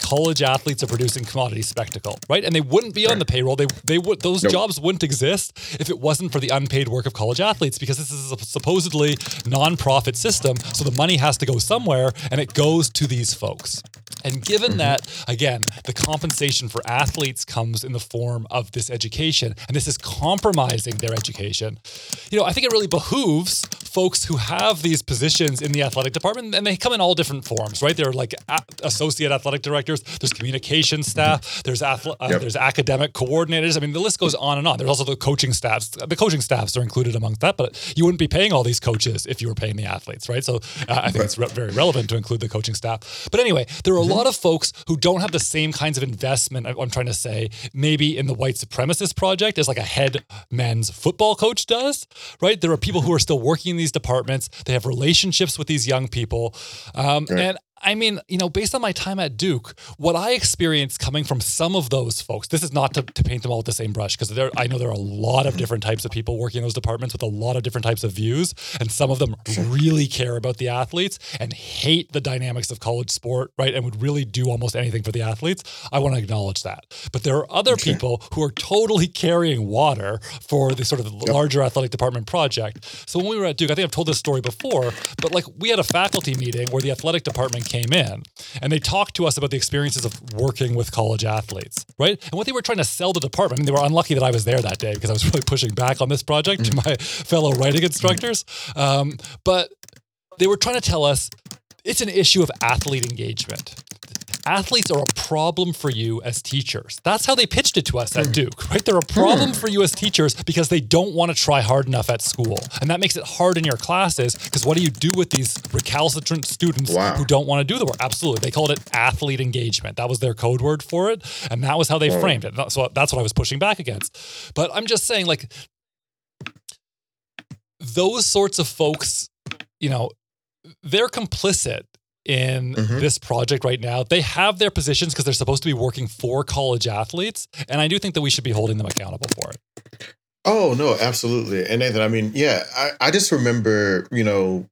college athletes are producing commodity spectacle, right? And they wouldn't be on the payroll. They they would those nope. jobs wouldn't exist if it wasn't for the unpaid work of college athletes because this is a supposedly non-profit system. So the money has to go somewhere, and it goes to these folks. And given mm-hmm. that, again, the compensation for athletes comes in the form of this education, and this is compromising their education, you know, I think it really behooves folks who have these positions in the athletic department, and they come in all different forms, right? They're like associate athletic directors. There's communication staff. There's athle- uh, Yep. there's academic coordinators. I mean, the list goes on and on. There's also the coaching staffs. The coaching staffs are included amongst that, but you wouldn't be paying all these coaches if you were paying the athletes, right? So uh, I think it's re- very relevant to include the coaching staff. But anyway, there are a lot of folks who don't have the same kinds of investment. I'm trying to say maybe in the white supremacist project as like a head men's football coach does, right? There are people who are still working in these departments. They have relationships with these young people, um, and I mean, you know, based on my time at Duke, what I experienced coming from some of those folks, this is not to, to paint them all with the same brush, because there I know there are a lot of different types of people working in those departments with a lot of different types of views. And some of them really care about the athletes and hate the dynamics of college sport, right? And would really do almost anything for the athletes. I want to acknowledge that. But there are other people who are totally carrying water for the sort of larger athletic department project. So when we were at Duke, I think I've told this story before, but like we had a faculty meeting where the athletic department came in and they talked to us about the experiences of working with college athletes, right? And what they were trying to sell the department, I mean, they were unlucky that I was there that day because I was really pushing back on this project to my fellow writing instructors. Um, but they were trying to tell us it's an issue of athlete engagement. Athletes are a problem for you as teachers. That's how they pitched it to us at hmm. Duke, right? They're a hmm. problem for you as teachers because they don't want to try hard enough at school. And that makes it hard in your classes because what do you do with these recalcitrant students Wow. who don't want to do the work? Absolutely. They called it athlete engagement. That was their code word for it. And that was how they framed it. So that's what I was pushing back against. But I'm just saying, like, those sorts of folks, you know, they're complicit in this project right now. They have their positions because they're supposed to be working for college athletes. And I do think that we should be holding them accountable for it. Oh no, absolutely. And Nathan, I mean, yeah, I, I just remember, you know,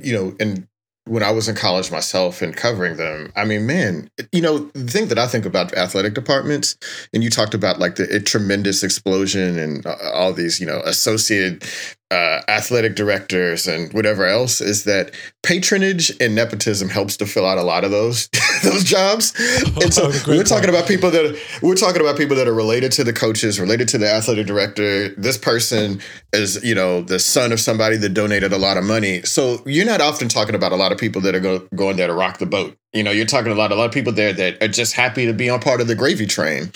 you know, and when I was in college myself and covering them, I mean, man, you know, the thing that I think about athletic departments, and you talked about like the tremendous explosion and uh, all these, you know, associated uh, athletic directors and whatever else, is that patronage and nepotism helps to fill out a lot of those those jobs. And so we're talking point. about people that are, we're talking about people that are related to the coaches, related to the athletic director. This person is, you know, the son of somebody that donated a lot of money. So you're not often talking about a lot of people that are go, going there to rock the boat. You know, you're talking a lot, a lot of people there that are just happy to be on part of the gravy train.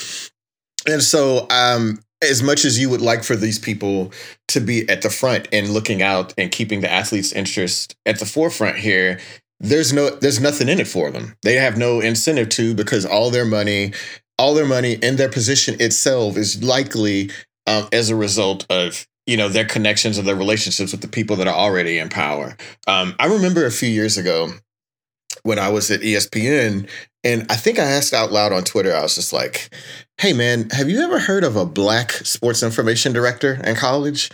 And so, um, as much as you would like for these people to be at the front and looking out and keeping the athletes' interest at the forefront here, there's no there's nothing in it for them. They have no incentive to because all their money, all their money and their position itself is likely um, as a result of you know their connections or their relationships with the people that are already in power. Um, I remember a few years ago when I was at ESPN, and I think I asked out loud on Twitter. I was just like, "Hey, man, have you ever heard of a black sports information director in college?"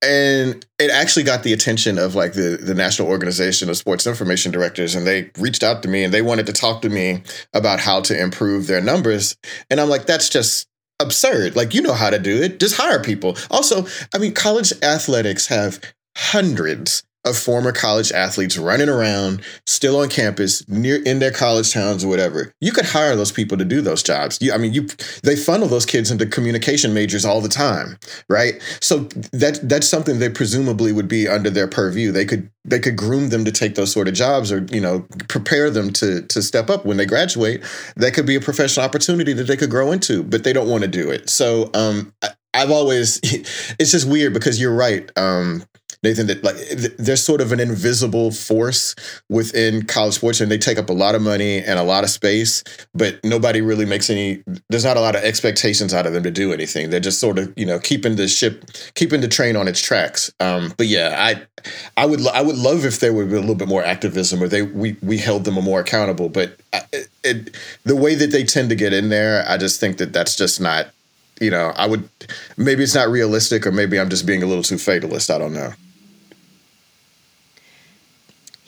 and it actually got the attention of like the the national organization of sports information directors and they reached out to me and they wanted to talk to me about how to improve their numbers. And i'm like that's just absurd. Like you know how to do it. Just hire people. Also i mean college athletics have hundreds of former college athletes running around still on campus near in their college towns or whatever. You could hire those people to do those jobs. You, i mean you they funnel those kids into communication majors all the time right? So that that's something they presumably would be under their purview. They could they could groom them to take those sort of jobs or you know prepare them to to step up when they graduate. That could be a professional opportunity that they could grow into but they don't want to do it. So um I, i've always it's just weird because you're right. Um Nathan, that like th- there's sort of an invisible force within college sports, and they take up a lot of money and a lot of space, but nobody really makes any. There's not a lot of expectations out of them to do anything. They're just sort of you know keeping the ship, keeping the train on its tracks. Um, but yeah, I, I would I would love if there would be a little bit more activism, or they we we held them more accountable. But I, it, it, the way that they tend to get in there, I just think that that's just not. You know, I would maybe it's not realistic, or maybe I'm just being a little too fatalist. I don't know.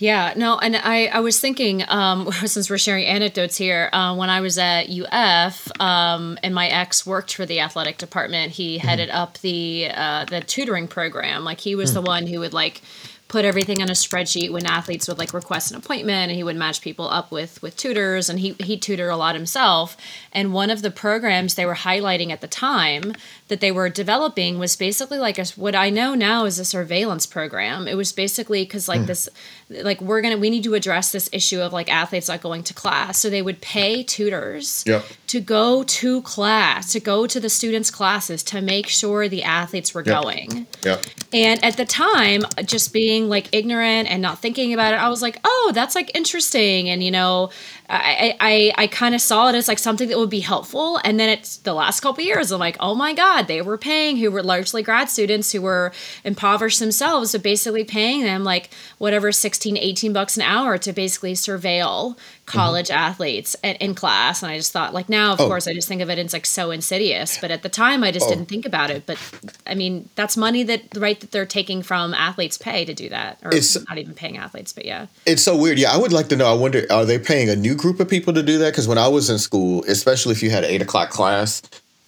Yeah, no, and I, I was thinking, um, since we're sharing anecdotes here, uh, when I was at UF, um, and my ex worked for the athletic department, he headed up the uh, the tutoring program. Like he was the one who would like put everything on a spreadsheet when athletes would like request an appointment and he would match people up with with tutors and he he tutored a lot himself and one of the programs they were highlighting at the time that they were developing was basically like a, what I know now is a surveillance program. It was basically because like mm. this, like we're gonna we need to address this issue of like athletes not going to class. So they would pay tutors yep. to go to class, to go to the students' classes to make sure the athletes were yep. going. Yep. And at the time, just being like ignorant and not thinking about it, I was like, oh, that's like interesting. And you know, I I, I kind of saw it as like something that would be helpful. And then it's the last couple years, I'm like, oh my god, they were paying who were largely grad students who were impoverished themselves, but basically paying them like whatever 16, 18 bucks an hour to basically surveil college mm-hmm. athletes in, in, class. And I just thought, like now, of oh. course, I just think of it as like so insidious. But at the time, I just oh. didn't think about it. But I mean, that's money that right that they're taking from athletes' pay to do that, or it's not even paying athletes, but yeah, it's so weird. Yeah, I would like to know. I wonder, are they paying a new group of people to do that? Because when I was in school, especially if you had eight o'clock class,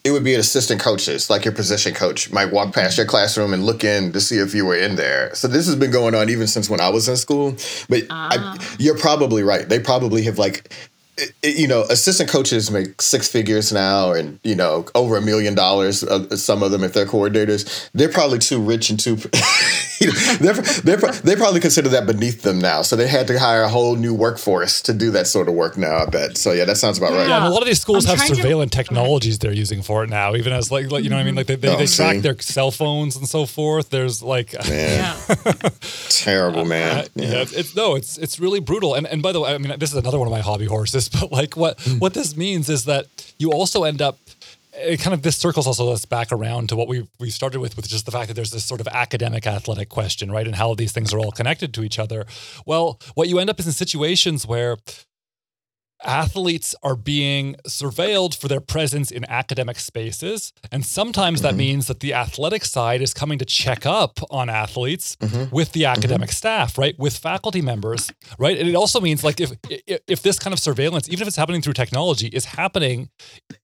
it would be an assistant coaches, like your position coach, might walk past your classroom and look in to see if you were in there. So this has been going on even since when I was in school. But I, ah. you're probably right. They probably have like you know, assistant coaches make six figures now, and you know, over a million dollars. Uh, some of them, if they're coordinators, they're probably too rich and too. you know, they're, they're, they probably consider that beneath them now, so they had to hire a whole new workforce to do that sort of work now. I bet. So yeah, that sounds about right. Yeah, a lot of these schools I'm have surveillance to... technologies they're using for it now, even as like, like you know, what I mean, like they, they, oh, they track their cell phones and so forth. There's like, man, terrible man. Uh, yeah. yeah, it's no, it's it's really brutal. And and by the way, I mean, this is another one of my hobby horses but like what mm. what this means is that you also end up it kind of this circles also us back around to what we we started with with just the fact that there's this sort of academic athletic question right and how these things are all connected to each other well what you end up is in situations where athletes are being surveilled for their presence in academic spaces. And sometimes mm-hmm. that means that the athletic side is coming to check up on athletes mm-hmm. with the academic mm-hmm. staff, right? With faculty members, right? And it also means like if if this kind of surveillance, even if it's happening through technology, is happening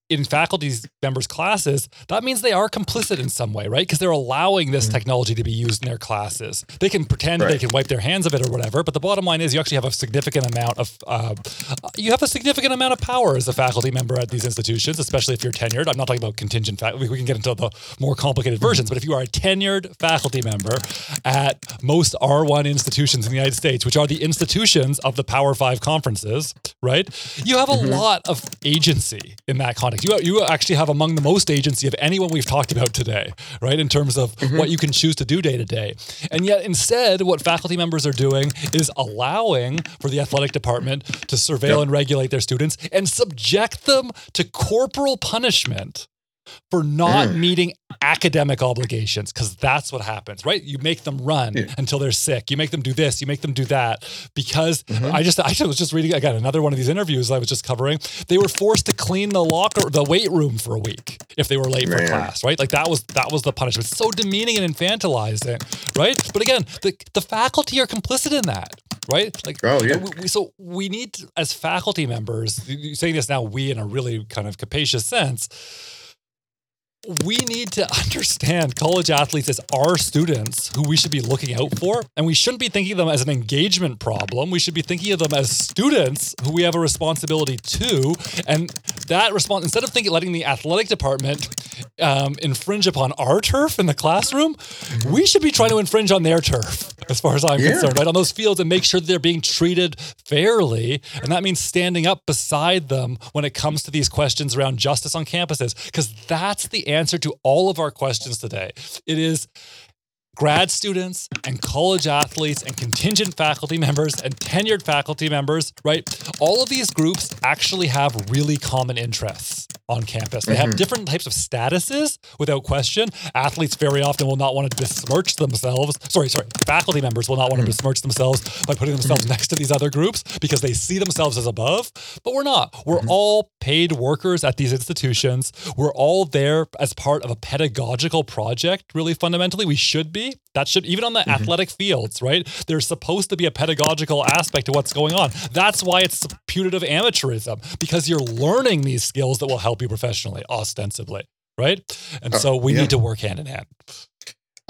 in faculty members' classes, that means they are complicit in some way, right? Because they're allowing this mm-hmm. technology to be used in their classes. They can pretend right. they can wipe their hands of it or whatever, but the bottom line is you actually have a significant amount of uh, you have a significant amount of power as a faculty member at these institutions, especially if you're tenured. I'm not talking about contingent faculty. We can get into the more complicated versions, mm-hmm. but if you are a tenured faculty member at most R1 institutions in the United States, which are the institutions of the Power Five conferences, right? You have a mm-hmm. lot of agency in that context you you actually have among the most agency of anyone we've talked about today, right? In terms of mm-hmm. what you can choose to do day to day, and yet instead, what faculty members are doing is allowing for the athletic department to surveil yep. and regulate their students and subject them to corporal punishment for not mm. meeting academic obligations because that's what happens right you make them run yeah. until they're sick you make them do this you make them do that because mm-hmm. i just i was just reading again another one of these interviews i was just covering they were forced to clean the locker the weight room for a week if they were late Man. for class right like that was that was the punishment so demeaning and infantilizing right but again the, the faculty are complicit in that right? Like, oh yeah. We, we, so we need, as faculty members, saying this now, we in a really kind of capacious sense, we need to understand college athletes as our students who we should be looking out for. And we shouldn't be thinking of them as an engagement problem. We should be thinking of them as students who we have a responsibility to. And that response, instead of thinking, letting the athletic department um, infringe upon our turf in the classroom, mm-hmm. we should be trying to infringe on their turf, as far as I'm yeah. concerned, right? On those fields and make sure that they're being treated fairly. And that means standing up beside them when it comes to these questions around justice on campuses, because that's the answer to all of our questions today. It is grad students and college athletes and contingent faculty members and tenured faculty members, right? All of these groups actually have really common interests on campus. They have mm-hmm. different types of statuses without question. Athletes very often will not want to besmirch themselves. Sorry, sorry. Faculty members will not want to mm-hmm. besmirch themselves by putting themselves mm-hmm. next to these other groups because they see themselves as above. But we're not. We're all paid workers at these institutions. We're all there as part of a pedagogical project, really fundamentally. We should be. That should, even on the athletic fields, right? There's supposed to be a pedagogical aspect to what's going on. That's why it's putative amateurism because you're learning these skills that will help you professionally, ostensibly, right? And uh, so we yeah. need to work hand in hand.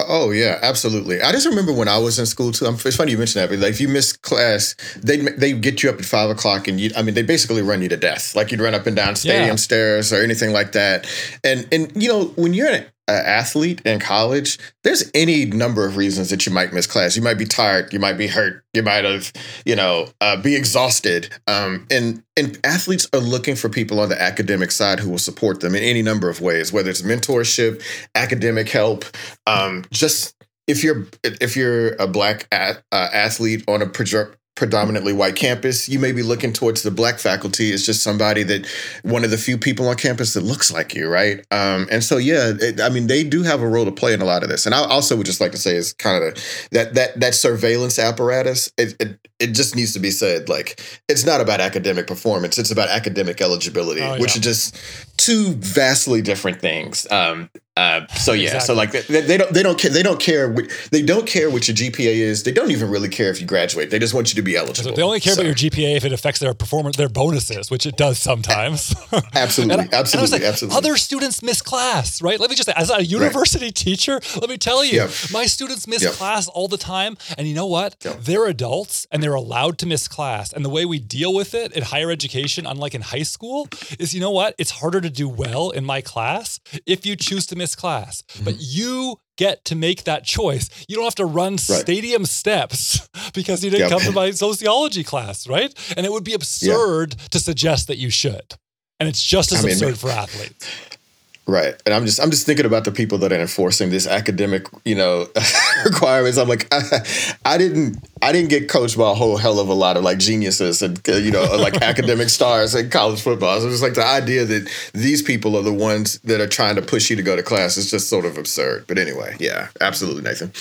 Oh yeah, absolutely. I just remember when I was in school too. It's funny you mentioned that, but like if you miss class, they they get you up at five o'clock, and you, I mean, they basically run you to death. Like you'd run up and down stadium yeah. stairs or anything like that. And and you know when you're an athlete in college, there's any number of reasons that you might miss class. You might be tired, you might be hurt, you might have, you know, uh, be exhausted. Um, and and athletes are looking for people on the academic side who will support them in any number of ways, whether it's mentorship, academic help, um, just if you're if you're a black uh, athlete on a project predominantly white campus, you may be looking towards the black faculty It's just somebody that one of the few people on campus that looks like you, right? Um, and so, yeah, it, I mean, they do have a role to play in a lot of this. And I also would just like to say is kind of that that that surveillance apparatus. It, it, it just needs to be said like it's not about academic performance; it's about academic eligibility, oh, yeah. which are just two vastly different things. Um, uh, so yeah, exactly. so like they, they, don't they don't care they don't care what, they don't care what your GPA is. They don't even really care if you graduate. They just want you to be eligible. They only care so. about your GPA if it affects their performance, their bonuses, which it does sometimes. absolutely, and absolutely, and like, absolutely. Other students miss class, right? Let me just say, as a university right. teacher, let me tell you, yep. my students miss yep. class all the time, and you know what? Yep. They're adults and they're allowed to miss class. And the way we deal with it in higher education, unlike in high school, is you know what? It's harder to do well in my class if you choose to miss class. Mm-hmm. But you get to make that choice. You don't have to run right. stadium steps because you didn't yep. come to my sociology class, right? And it would be absurd to suggest that you should. And it's just as I mean, absurd for athletes. Right. And I'm just I'm just thinking about the people that are enforcing this academic, you know, requirements. I'm like I, I, didn't I didn't get coached by a whole hell of a lot of like geniuses and uh, you know, uh, like academic stars in college football. So it's like the idea that these people are the ones that are trying to push you to go to class is just sort of absurd. But anyway, yeah, absolutely, Nathan.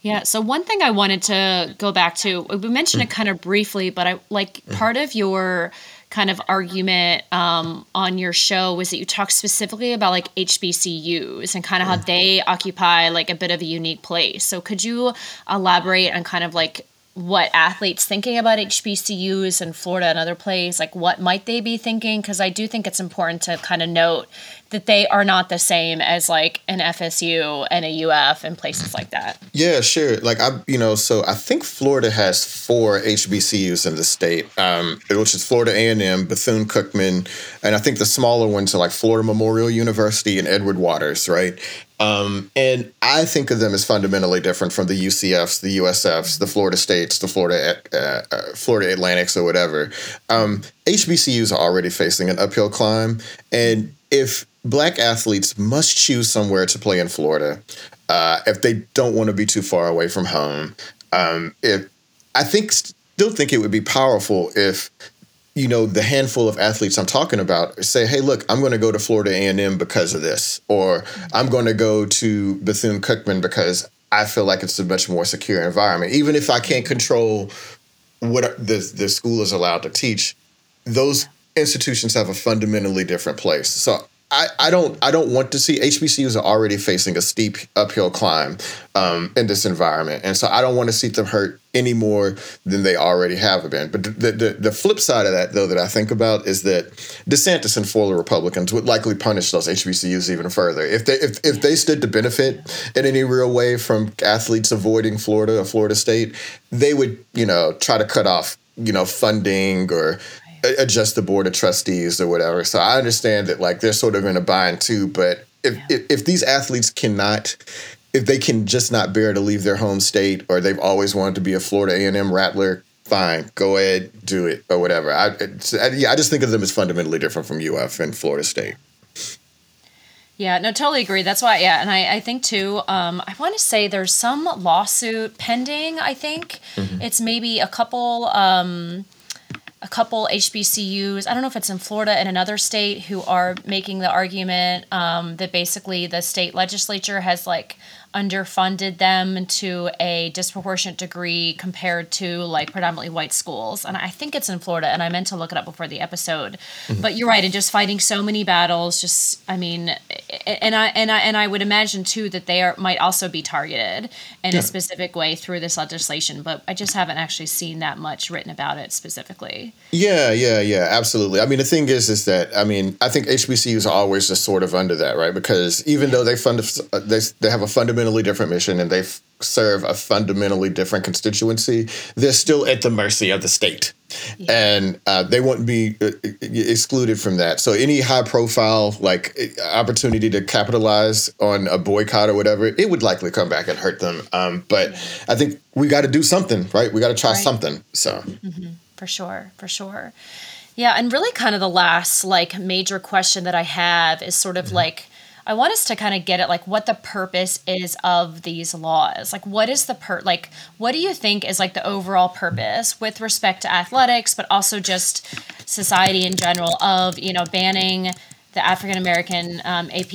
Yeah. So one thing I wanted to go back to, we mentioned it mm. kind of briefly, but I like mm. part of your kind of argument um, on your show was that you talked specifically about like HBCUs and kind of how mm. they occupy like a bit of a unique place. So could you elaborate on kind of like what athletes thinking about HBCUs in Florida and other places, like what might they be thinking? Because I do think it's important to kind of note that they are not the same as like an FSU and a UF and places like that. Yeah, sure. Like I, you know, so I think Florida has four HBCUs in the state, um, which is Florida A and M, Bethune Cookman, and I think the smaller ones are like Florida Memorial University and Edward Waters, right? Um, and I think of them as fundamentally different from the UCFs, the USFs, the Florida States, the Florida uh, uh, Florida Atlantics, or whatever. Um, HBCUs are already facing an uphill climb, and if black athletes must choose somewhere to play in Florida, uh, if they don't want to be too far away from home, um, if I think still think it would be powerful if you know the handful of athletes i'm talking about say hey look i'm going to go to florida a&m because of this or i'm going to go to bethune-cookman because i feel like it's a much more secure environment. Even if i can't control what the, the school is allowed to teach those institutions have a fundamentally different place. So I, I don't I don't want to see HBCUs are already facing a steep uphill climb um, in this environment, and so I don't want to see them hurt any more than they already have been. But the, the the flip side of that, though, that I think about is that DeSantis and Florida Republicans would likely punish those HBCUs even further if they if, if they stood to benefit in any real way from athletes avoiding Florida or Florida State, they would you know try to cut off you know funding or adjust the board of trustees or whatever. So I understand that like they're sort of in a bind too. But if yeah. if, if these athletes cannot if they can just not bear to leave their home state or they've always wanted to be a Florida A&M Rattler, fine, go ahead, do it or whatever. I, I, yeah, I just think of them as fundamentally different from UF and Florida State. Yeah, no, totally agree. That's why, yeah, and I, I think too. Um, I want to say there's some lawsuit pending. I think mm-hmm. it's maybe a couple. Um, a couple HBCUs, I don't know if it's in Florida and another state, who are making the argument um, that basically the state legislature has like underfunded them to a disproportionate degree compared to like predominantly white schools. And I think it's in Florida, and I meant to look it up before the episode. Mm-hmm. But you're right, and just fighting so many battles, just I mean, and I and I and I would imagine too that they are might also be targeted in yeah. a specific way through this legislation. But I just haven't actually seen that much written about it specifically. Yeah, yeah, yeah, absolutely. I mean, the thing is, is that I mean, I think HBCUs are always just sort of under that, right? Because even though they fund, they they have a fundamentally different mission and they serve a fundamentally different constituency, they're still at the mercy of the state, yeah. and uh, they won't be uh, excluded from that. So any high profile like opportunity to capitalize on a boycott or whatever, it would likely come back and hurt them. Um, but I think we got to do something, right? We got to try right. something. So. Mm-hmm for sure, for sure. Yeah, and really kind of the last like major question that I have is sort of mm-hmm. like I want us to kind of get at like what the purpose is of these laws. Like what is the per like what do you think is like the overall purpose with respect to athletics but also just society in general of, you know, banning the African American um, AP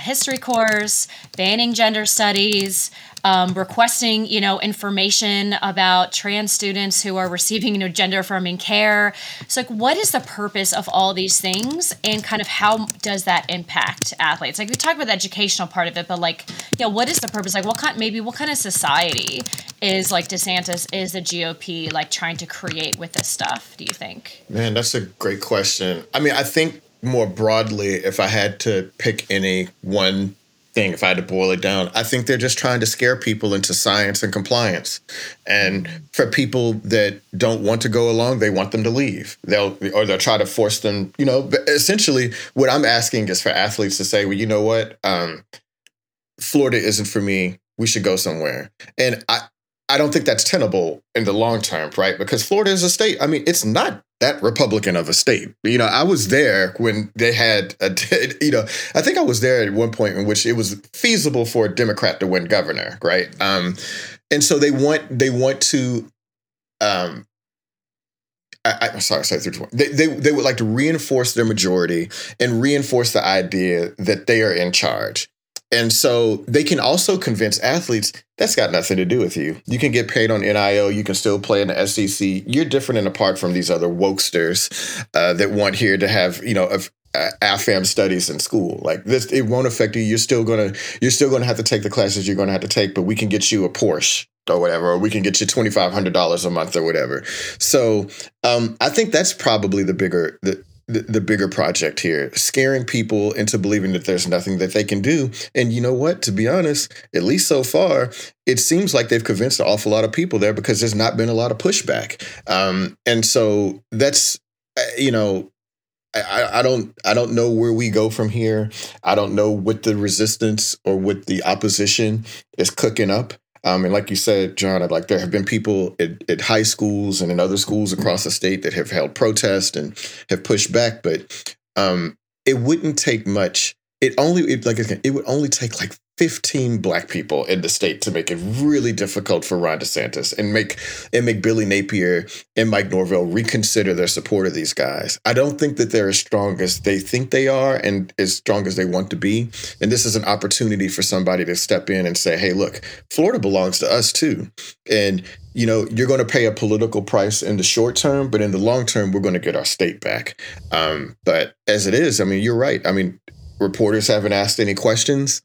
history course, banning gender studies, um, requesting you know information about trans students who are receiving you know gender affirming care. So like, what is the purpose of all these things, and kind of how does that impact athletes? Like we talk about the educational part of it, but like, yeah, what is the purpose? Like, what kind maybe what kind of society is like DeSantis is the GOP like trying to create with this stuff? Do you think? Man, that's a great question. I mean, I think more broadly, if I had to pick any one thing, if I had to boil it down, I think they're just trying to scare people into science and compliance. And for people that don't want to go along, they want them to leave. They'll or they'll try to force them. You know, essentially, what I'm asking is for athletes to say, well, you know what, um, Florida isn't for me. We should go somewhere. And I, I don't think that's tenable in the long term, right? Because Florida is a state. I mean, it's not that Republican of a state. You know, I was there when they had a, you know, I think I was there at one point in which it was feasible for a Democrat to win governor, right? Um, and so they want they want to um I, am sorry, sorry, they, they they would like to reinforce their majority and reinforce the idea that they are in charge. And so they can also convince athletes that's got nothing to do with you. You can get paid on NIL. You can still play in the SEC. You're different and apart from these other wokesters uh, that want here to have you know uh, AFAM studies in school. Like this, it won't affect you. You're still gonna you're still gonna have to take the classes you're gonna have to take, but we can get you a Porsche or whatever, or we can get you twenty five hundred dollars a month or whatever. So um, I think that's probably the bigger the the, the bigger project here, scaring people into believing that there's nothing that they can do. And you know what? To be honest, at least so far, it seems like they've convinced an awful lot of people there because there's not been a lot of pushback. Um, and so that's, uh, you know, I, I don't I don't know where we go from here. I don't know what the resistance or what the opposition is cooking up. Um, and like you said, John, like there have been people at, at, high schools and in other schools across the state that have held protest and have pushed back, but um, it wouldn't take much. It only it, like it would only take like 15 black people in the state to make it really difficult for Ron DeSantis and make and make Billy Napier and Mike Norvell reconsider their support of these guys. I don't think that they're as strong as they think they are and as strong as they want to be. And this is an opportunity for somebody to step in and say, "Hey, look, Florida belongs to us too." And you know, you're going to pay a political price in the short term, but in the long term, we're going to get our state back. Um, but as it is, I mean, you're right. I mean, reporters haven't asked any questions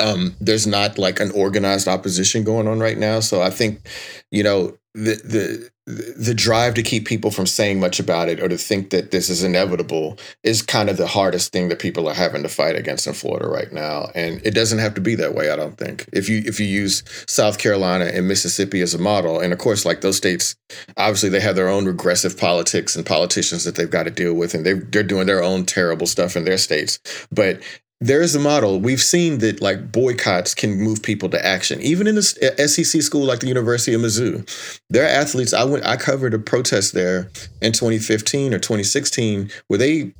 um, there's not like an organized opposition going on right now. So I think, you know, the the the drive to keep people from saying much about it or to think that this is inevitable is kind of the hardest thing that people are having to fight against in Florida right now. And it doesn't have to be that way, I don't think. If you if you use South Carolina and Mississippi as a model, and of course, like those states, obviously they have their own regressive politics and politicians that they've got to deal with, and they they're doing their own terrible stuff in their states. But there's a model. We've seen that like boycotts can move people to action. Even in a SEC uh, school like the University of Mizzou, there are athletes. I went. I covered a protest there in 2015 or 2016 where they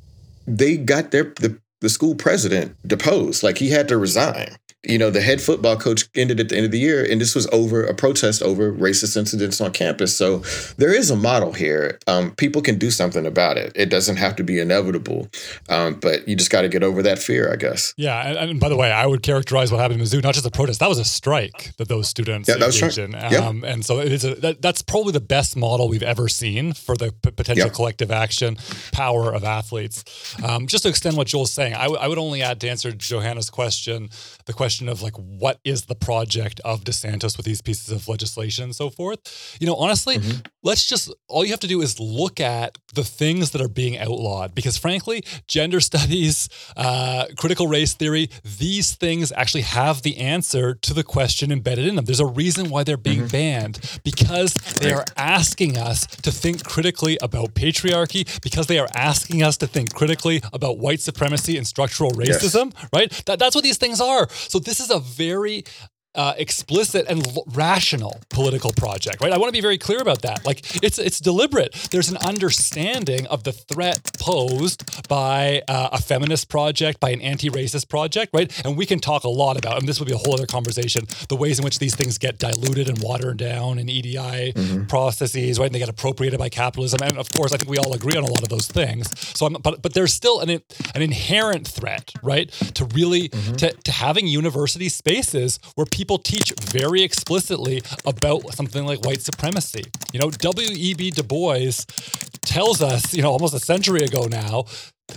they got their the, the school president deposed. Like he had to resign you know, the head football coach ended at the end of the year, and this was over a protest over racist incidents on campus. So there is a model here. Um, people can do something about it. It doesn't have to be inevitable, um, but you just got to get over that fear, I guess. Yeah, and, and, by the way, I would characterize what happened in Mizzou not just a protest; that was a strike that those students yeah, that was engaged in. Um, And so it is a, that, that's probably the best model we've ever seen for the p- potential yep. collective action power of athletes. Um, just to extend what Joel's saying, I, w- I would only add to answer Johanna's question the question question of like what is the project of DeSantis with these pieces of legislation and so forth. You know, honestly, mm-hmm. let's just all you have to do is look at the things that are being outlawed because frankly, gender studies, uh, critical race theory, these things actually have the answer to the question embedded in them. There's a reason why they're being mm-hmm. banned because they are asking us to think critically about patriarchy because they are asking us to think critically about white supremacy and structural racism, yes. right? That, that's what these things are. So this is a very uh, explicit and l- rational political project, right? I want to be very clear about that. Like it's it's deliberate. There's an understanding of the threat posed by uh, a feminist project, by an anti-racist project, right? And we can talk a lot about, and this would be a whole other conversation, the ways in which these things get diluted and watered down in EDI mm-hmm. processes, right? And they get appropriated by capitalism, and of course, I think we all agree on a lot of those things. So, I'm, but but there's still an an inherent threat, right, to really mm-hmm. to to having university spaces where people people teach very explicitly about something like white supremacy. You know, W.E.B. Du Bois tells us, you know, almost a century ago now,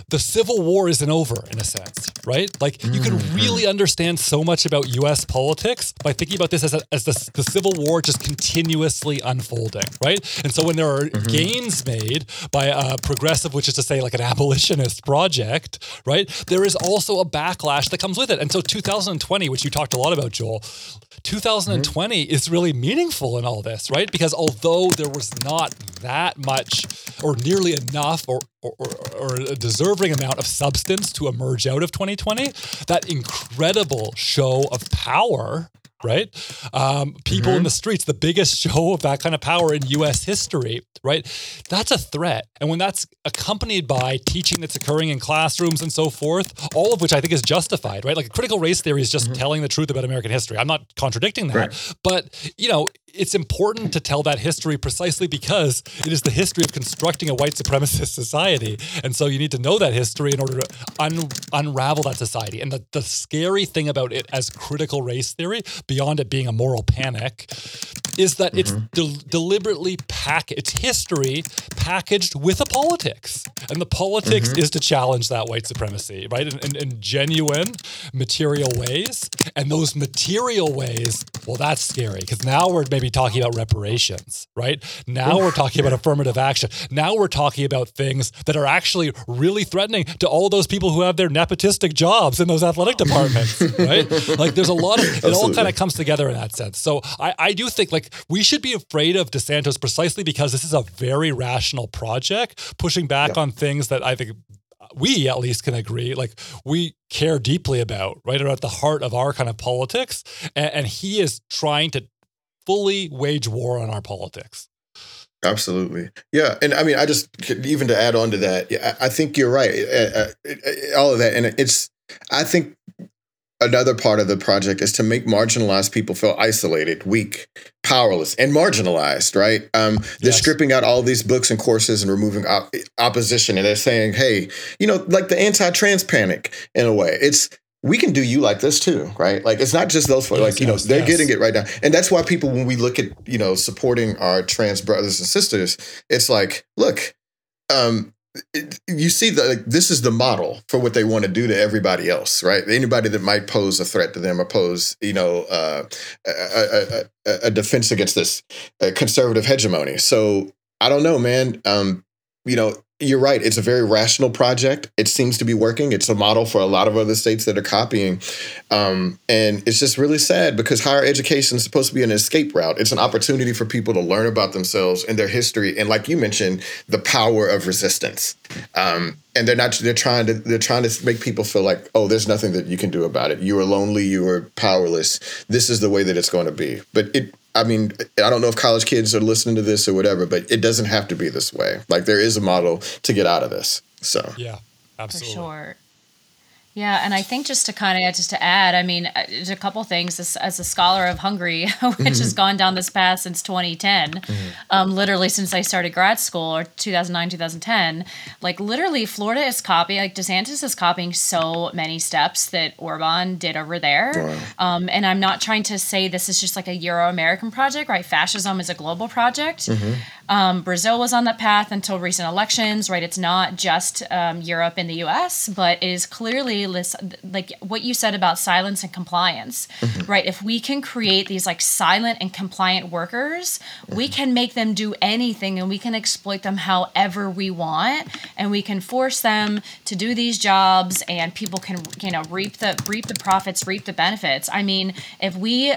the Civil War isn't over in a sense, right? Like you can mm-hmm. really understand so much about US politics by thinking about this as, a, as the, the Civil War just continuously unfolding, right? And so when there are mm-hmm. gains made by a progressive, which is to say like an abolitionist project, right? There is also a backlash that comes with it. And so 2020, which you talked a lot about, Joel, 2020 mm-hmm. is really meaningful in all this, right? Because although there was not that much or nearly enough or, or, or, a deserving amount of substance to emerge out of 2020, that incredible show of power right? Um, people mm-hmm. in the streets, the biggest show of that kind of power in US history, right? That's a threat. And when that's accompanied by teaching that's occurring in classrooms and so forth, all of which I think is justified, right? Like critical race theory is just mm-hmm. telling the truth about American history. I'm not contradicting that. Right. But, you know, it's important to tell that history precisely because it is the history of constructing a white supremacist society. And so you need to know that history in order to un- unravel that society. And the, the scary thing about it as critical race theory, beyond it being a moral panic, is that mm-hmm. it's de- deliberately pack it's history packaged with a politics. And the politics mm-hmm. is to challenge that white supremacy, right? In, in, in genuine material ways. And those material ways, well, that's scary because now we're maybe talking about reparations, right? Now we're talking about affirmative action. Now we're talking about things that are actually really threatening to all those people who have their nepotistic jobs in those athletic departments, right? Like there's a lot of, it all kind of comes together in that sense. So I, I do think like we should be afraid of DeSantis precisely because this is a very rational project pushing back yeah. on things that I think we at least can agree like we care deeply about right are at the heart of our kind of politics and, and he is trying to fully wage war on our politics. Absolutely. Yeah. And I mean, I just, even to add on to that, yeah, I think you're right. Uh, uh, all of that. And it's, I think another part of the project is to make marginalized people feel isolated, weak, powerless, and marginalized, right? Um, they're yes. stripping out all these books and courses and removing op- opposition. And they're saying, hey, you know, like the anti trans panic in a way. It's, we can do you like this too, right? Like it's not just those folks. Yes, like you know, they're yes. getting it right now, and that's why people, when we look at you know supporting our trans brothers and sisters, it's like, look, um, it, you see that like, this is the model for what they want to do to everybody else, right? Anybody that might pose a threat to them or pose, you know, uh, a, a, a, defense against this conservative hegemony. So I don't know, man. Um, you know, you're right. It's a very rational project. It seems to be working. It's a model for a lot of other states that are copying. Um, and it's just really sad because higher education is supposed to be an escape route. It's an opportunity for people to learn about themselves and their history. And like you mentioned, the power of resistance. Um, and they're not, they're trying to, they're trying to make people feel like, oh, there's nothing that you can do about it. You are lonely. You are powerless. This is the way that it's going to be. But it, I mean, I don't know if college kids are listening to this or whatever, but it doesn't have to be this way. Like there is a model to get out of this. So yeah, absolutely. For sure. Yeah, and I think just to kind of just to add, I mean, uh, there's a couple things as, as a scholar of Hungary, which mm-hmm. has gone down this path since 2010, mm-hmm. um, literally since I started grad school or 2009, 2010. Like literally, Florida is copying, like DeSantis is copying so many steps that Orban did over there. Wow. Um, and I'm not trying to say this is just like a Euro American project, right? Fascism is a global project. Mm-hmm. Um, Brazil was on that path until recent elections, right? It's not just um, Europe and the US, but it is clearly like what you said about silence and compliance, mm-hmm. right? If we can create these like silent and compliant workers, mm-hmm. we can make them do anything and we can exploit them however we want and we can force them to do these jobs and people can, you know, reap the reap the profits, reap the benefits. I mean, if we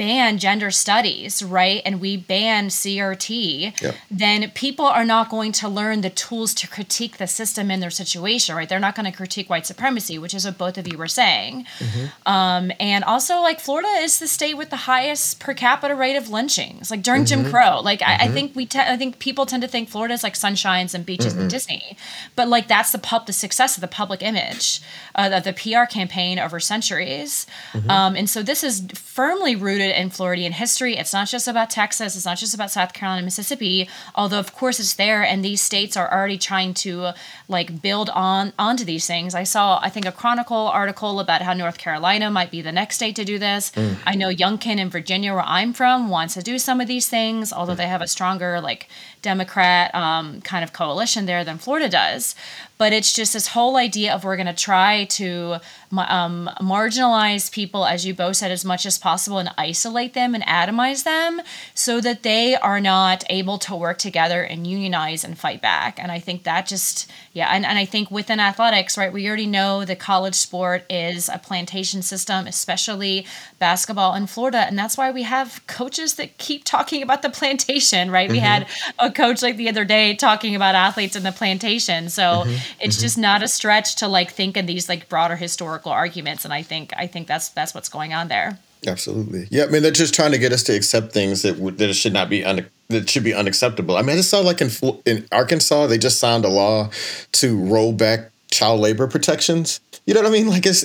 ban gender studies, right, and we ban CRT, yep. then people are not going to learn the tools to critique the system in their situation, right? They're not going to critique white supremacy, which is what both of you were saying. Mm-hmm. Um, and also, like, Florida is the state with the highest per capita rate of lynchings, like during mm-hmm. Jim Crow. Like, mm-hmm. I, I, mm-hmm. think we, te- I think people tend to think Florida is like sunshines and beaches and Disney, but like that's the pub, the success of the public image, uh, the, the PR campaign over centuries. Mm-hmm. Um, and so this is firmly rooted rooted in Floridian history. It's not just about Texas, it's not just about South Carolina, Mississippi, although of course it's there and these states are already trying to like build on onto these things. I saw I think a Chronicle article about how North Carolina might be the next state to do this. Mm. I know Youngkin in Virginia where I'm from wants to do some of these things, although they have a stronger like Democrat um, kind of coalition there than Florida does. But it's just this whole idea of we're going to try to um, marginalize people, as you both said, as much as possible and isolate them and atomize them so that they are not able to work together and unionize and fight back. And I think that just, yeah, and, and I think within athletics, right, we already know the college sport is a plantation system, especially basketball in Florida. And that's why we have coaches that keep talking about the plantation, right? Mm-hmm. We had a coach like the other day talking about athletes in the plantation. So mm-hmm, it's mm-hmm. just not a stretch to like think in these like broader historical arguments. And I think I think that's that's what's going on there. Absolutely. Yeah, I mean they're just trying to get us to accept things that w- that should not be un- that should be unacceptable. I mean, I just saw like in in Arkansas they just signed a law to roll back child labor protections. You know what I mean? Like it's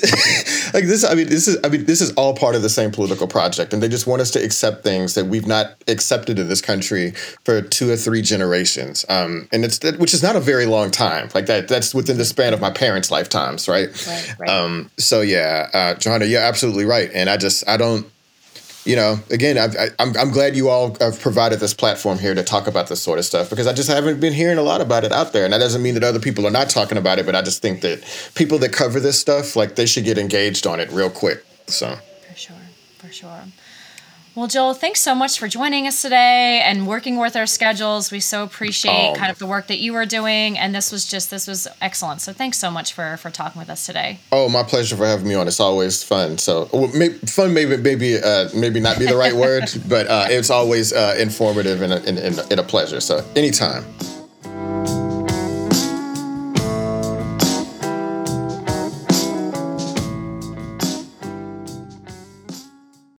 like this. I mean, this is. I mean, this is all part of the same political project, and they just want us to accept things that we've not accepted in this country for two or three generations. Um, and it's which is not a very long time. Like that. That's within the span of my parents' lifetimes, right? Right. right. Um. So yeah, uh, Johanna, you're absolutely right, and I just I don't you know, again, I, I'm glad you all have provided this platform here to talk about this sort of stuff because I just haven't been hearing a lot about it out there, and that doesn't mean that other people are not talking about it, but I just think that people that cover this stuff, like, they should get engaged on it real quick. So for sure, for sure. Well, Joel, thanks so much for joining us today and working with our schedules. We so appreciate oh. kind of the work that you were doing, and this was just this was excellent. So thanks so much for for talking with us today. Oh, my pleasure for having me on. It's always fun. So well, fun, maybe maybe uh, maybe not be the right word, but uh, it's always uh, informative and, and, and, and a pleasure. So anytime.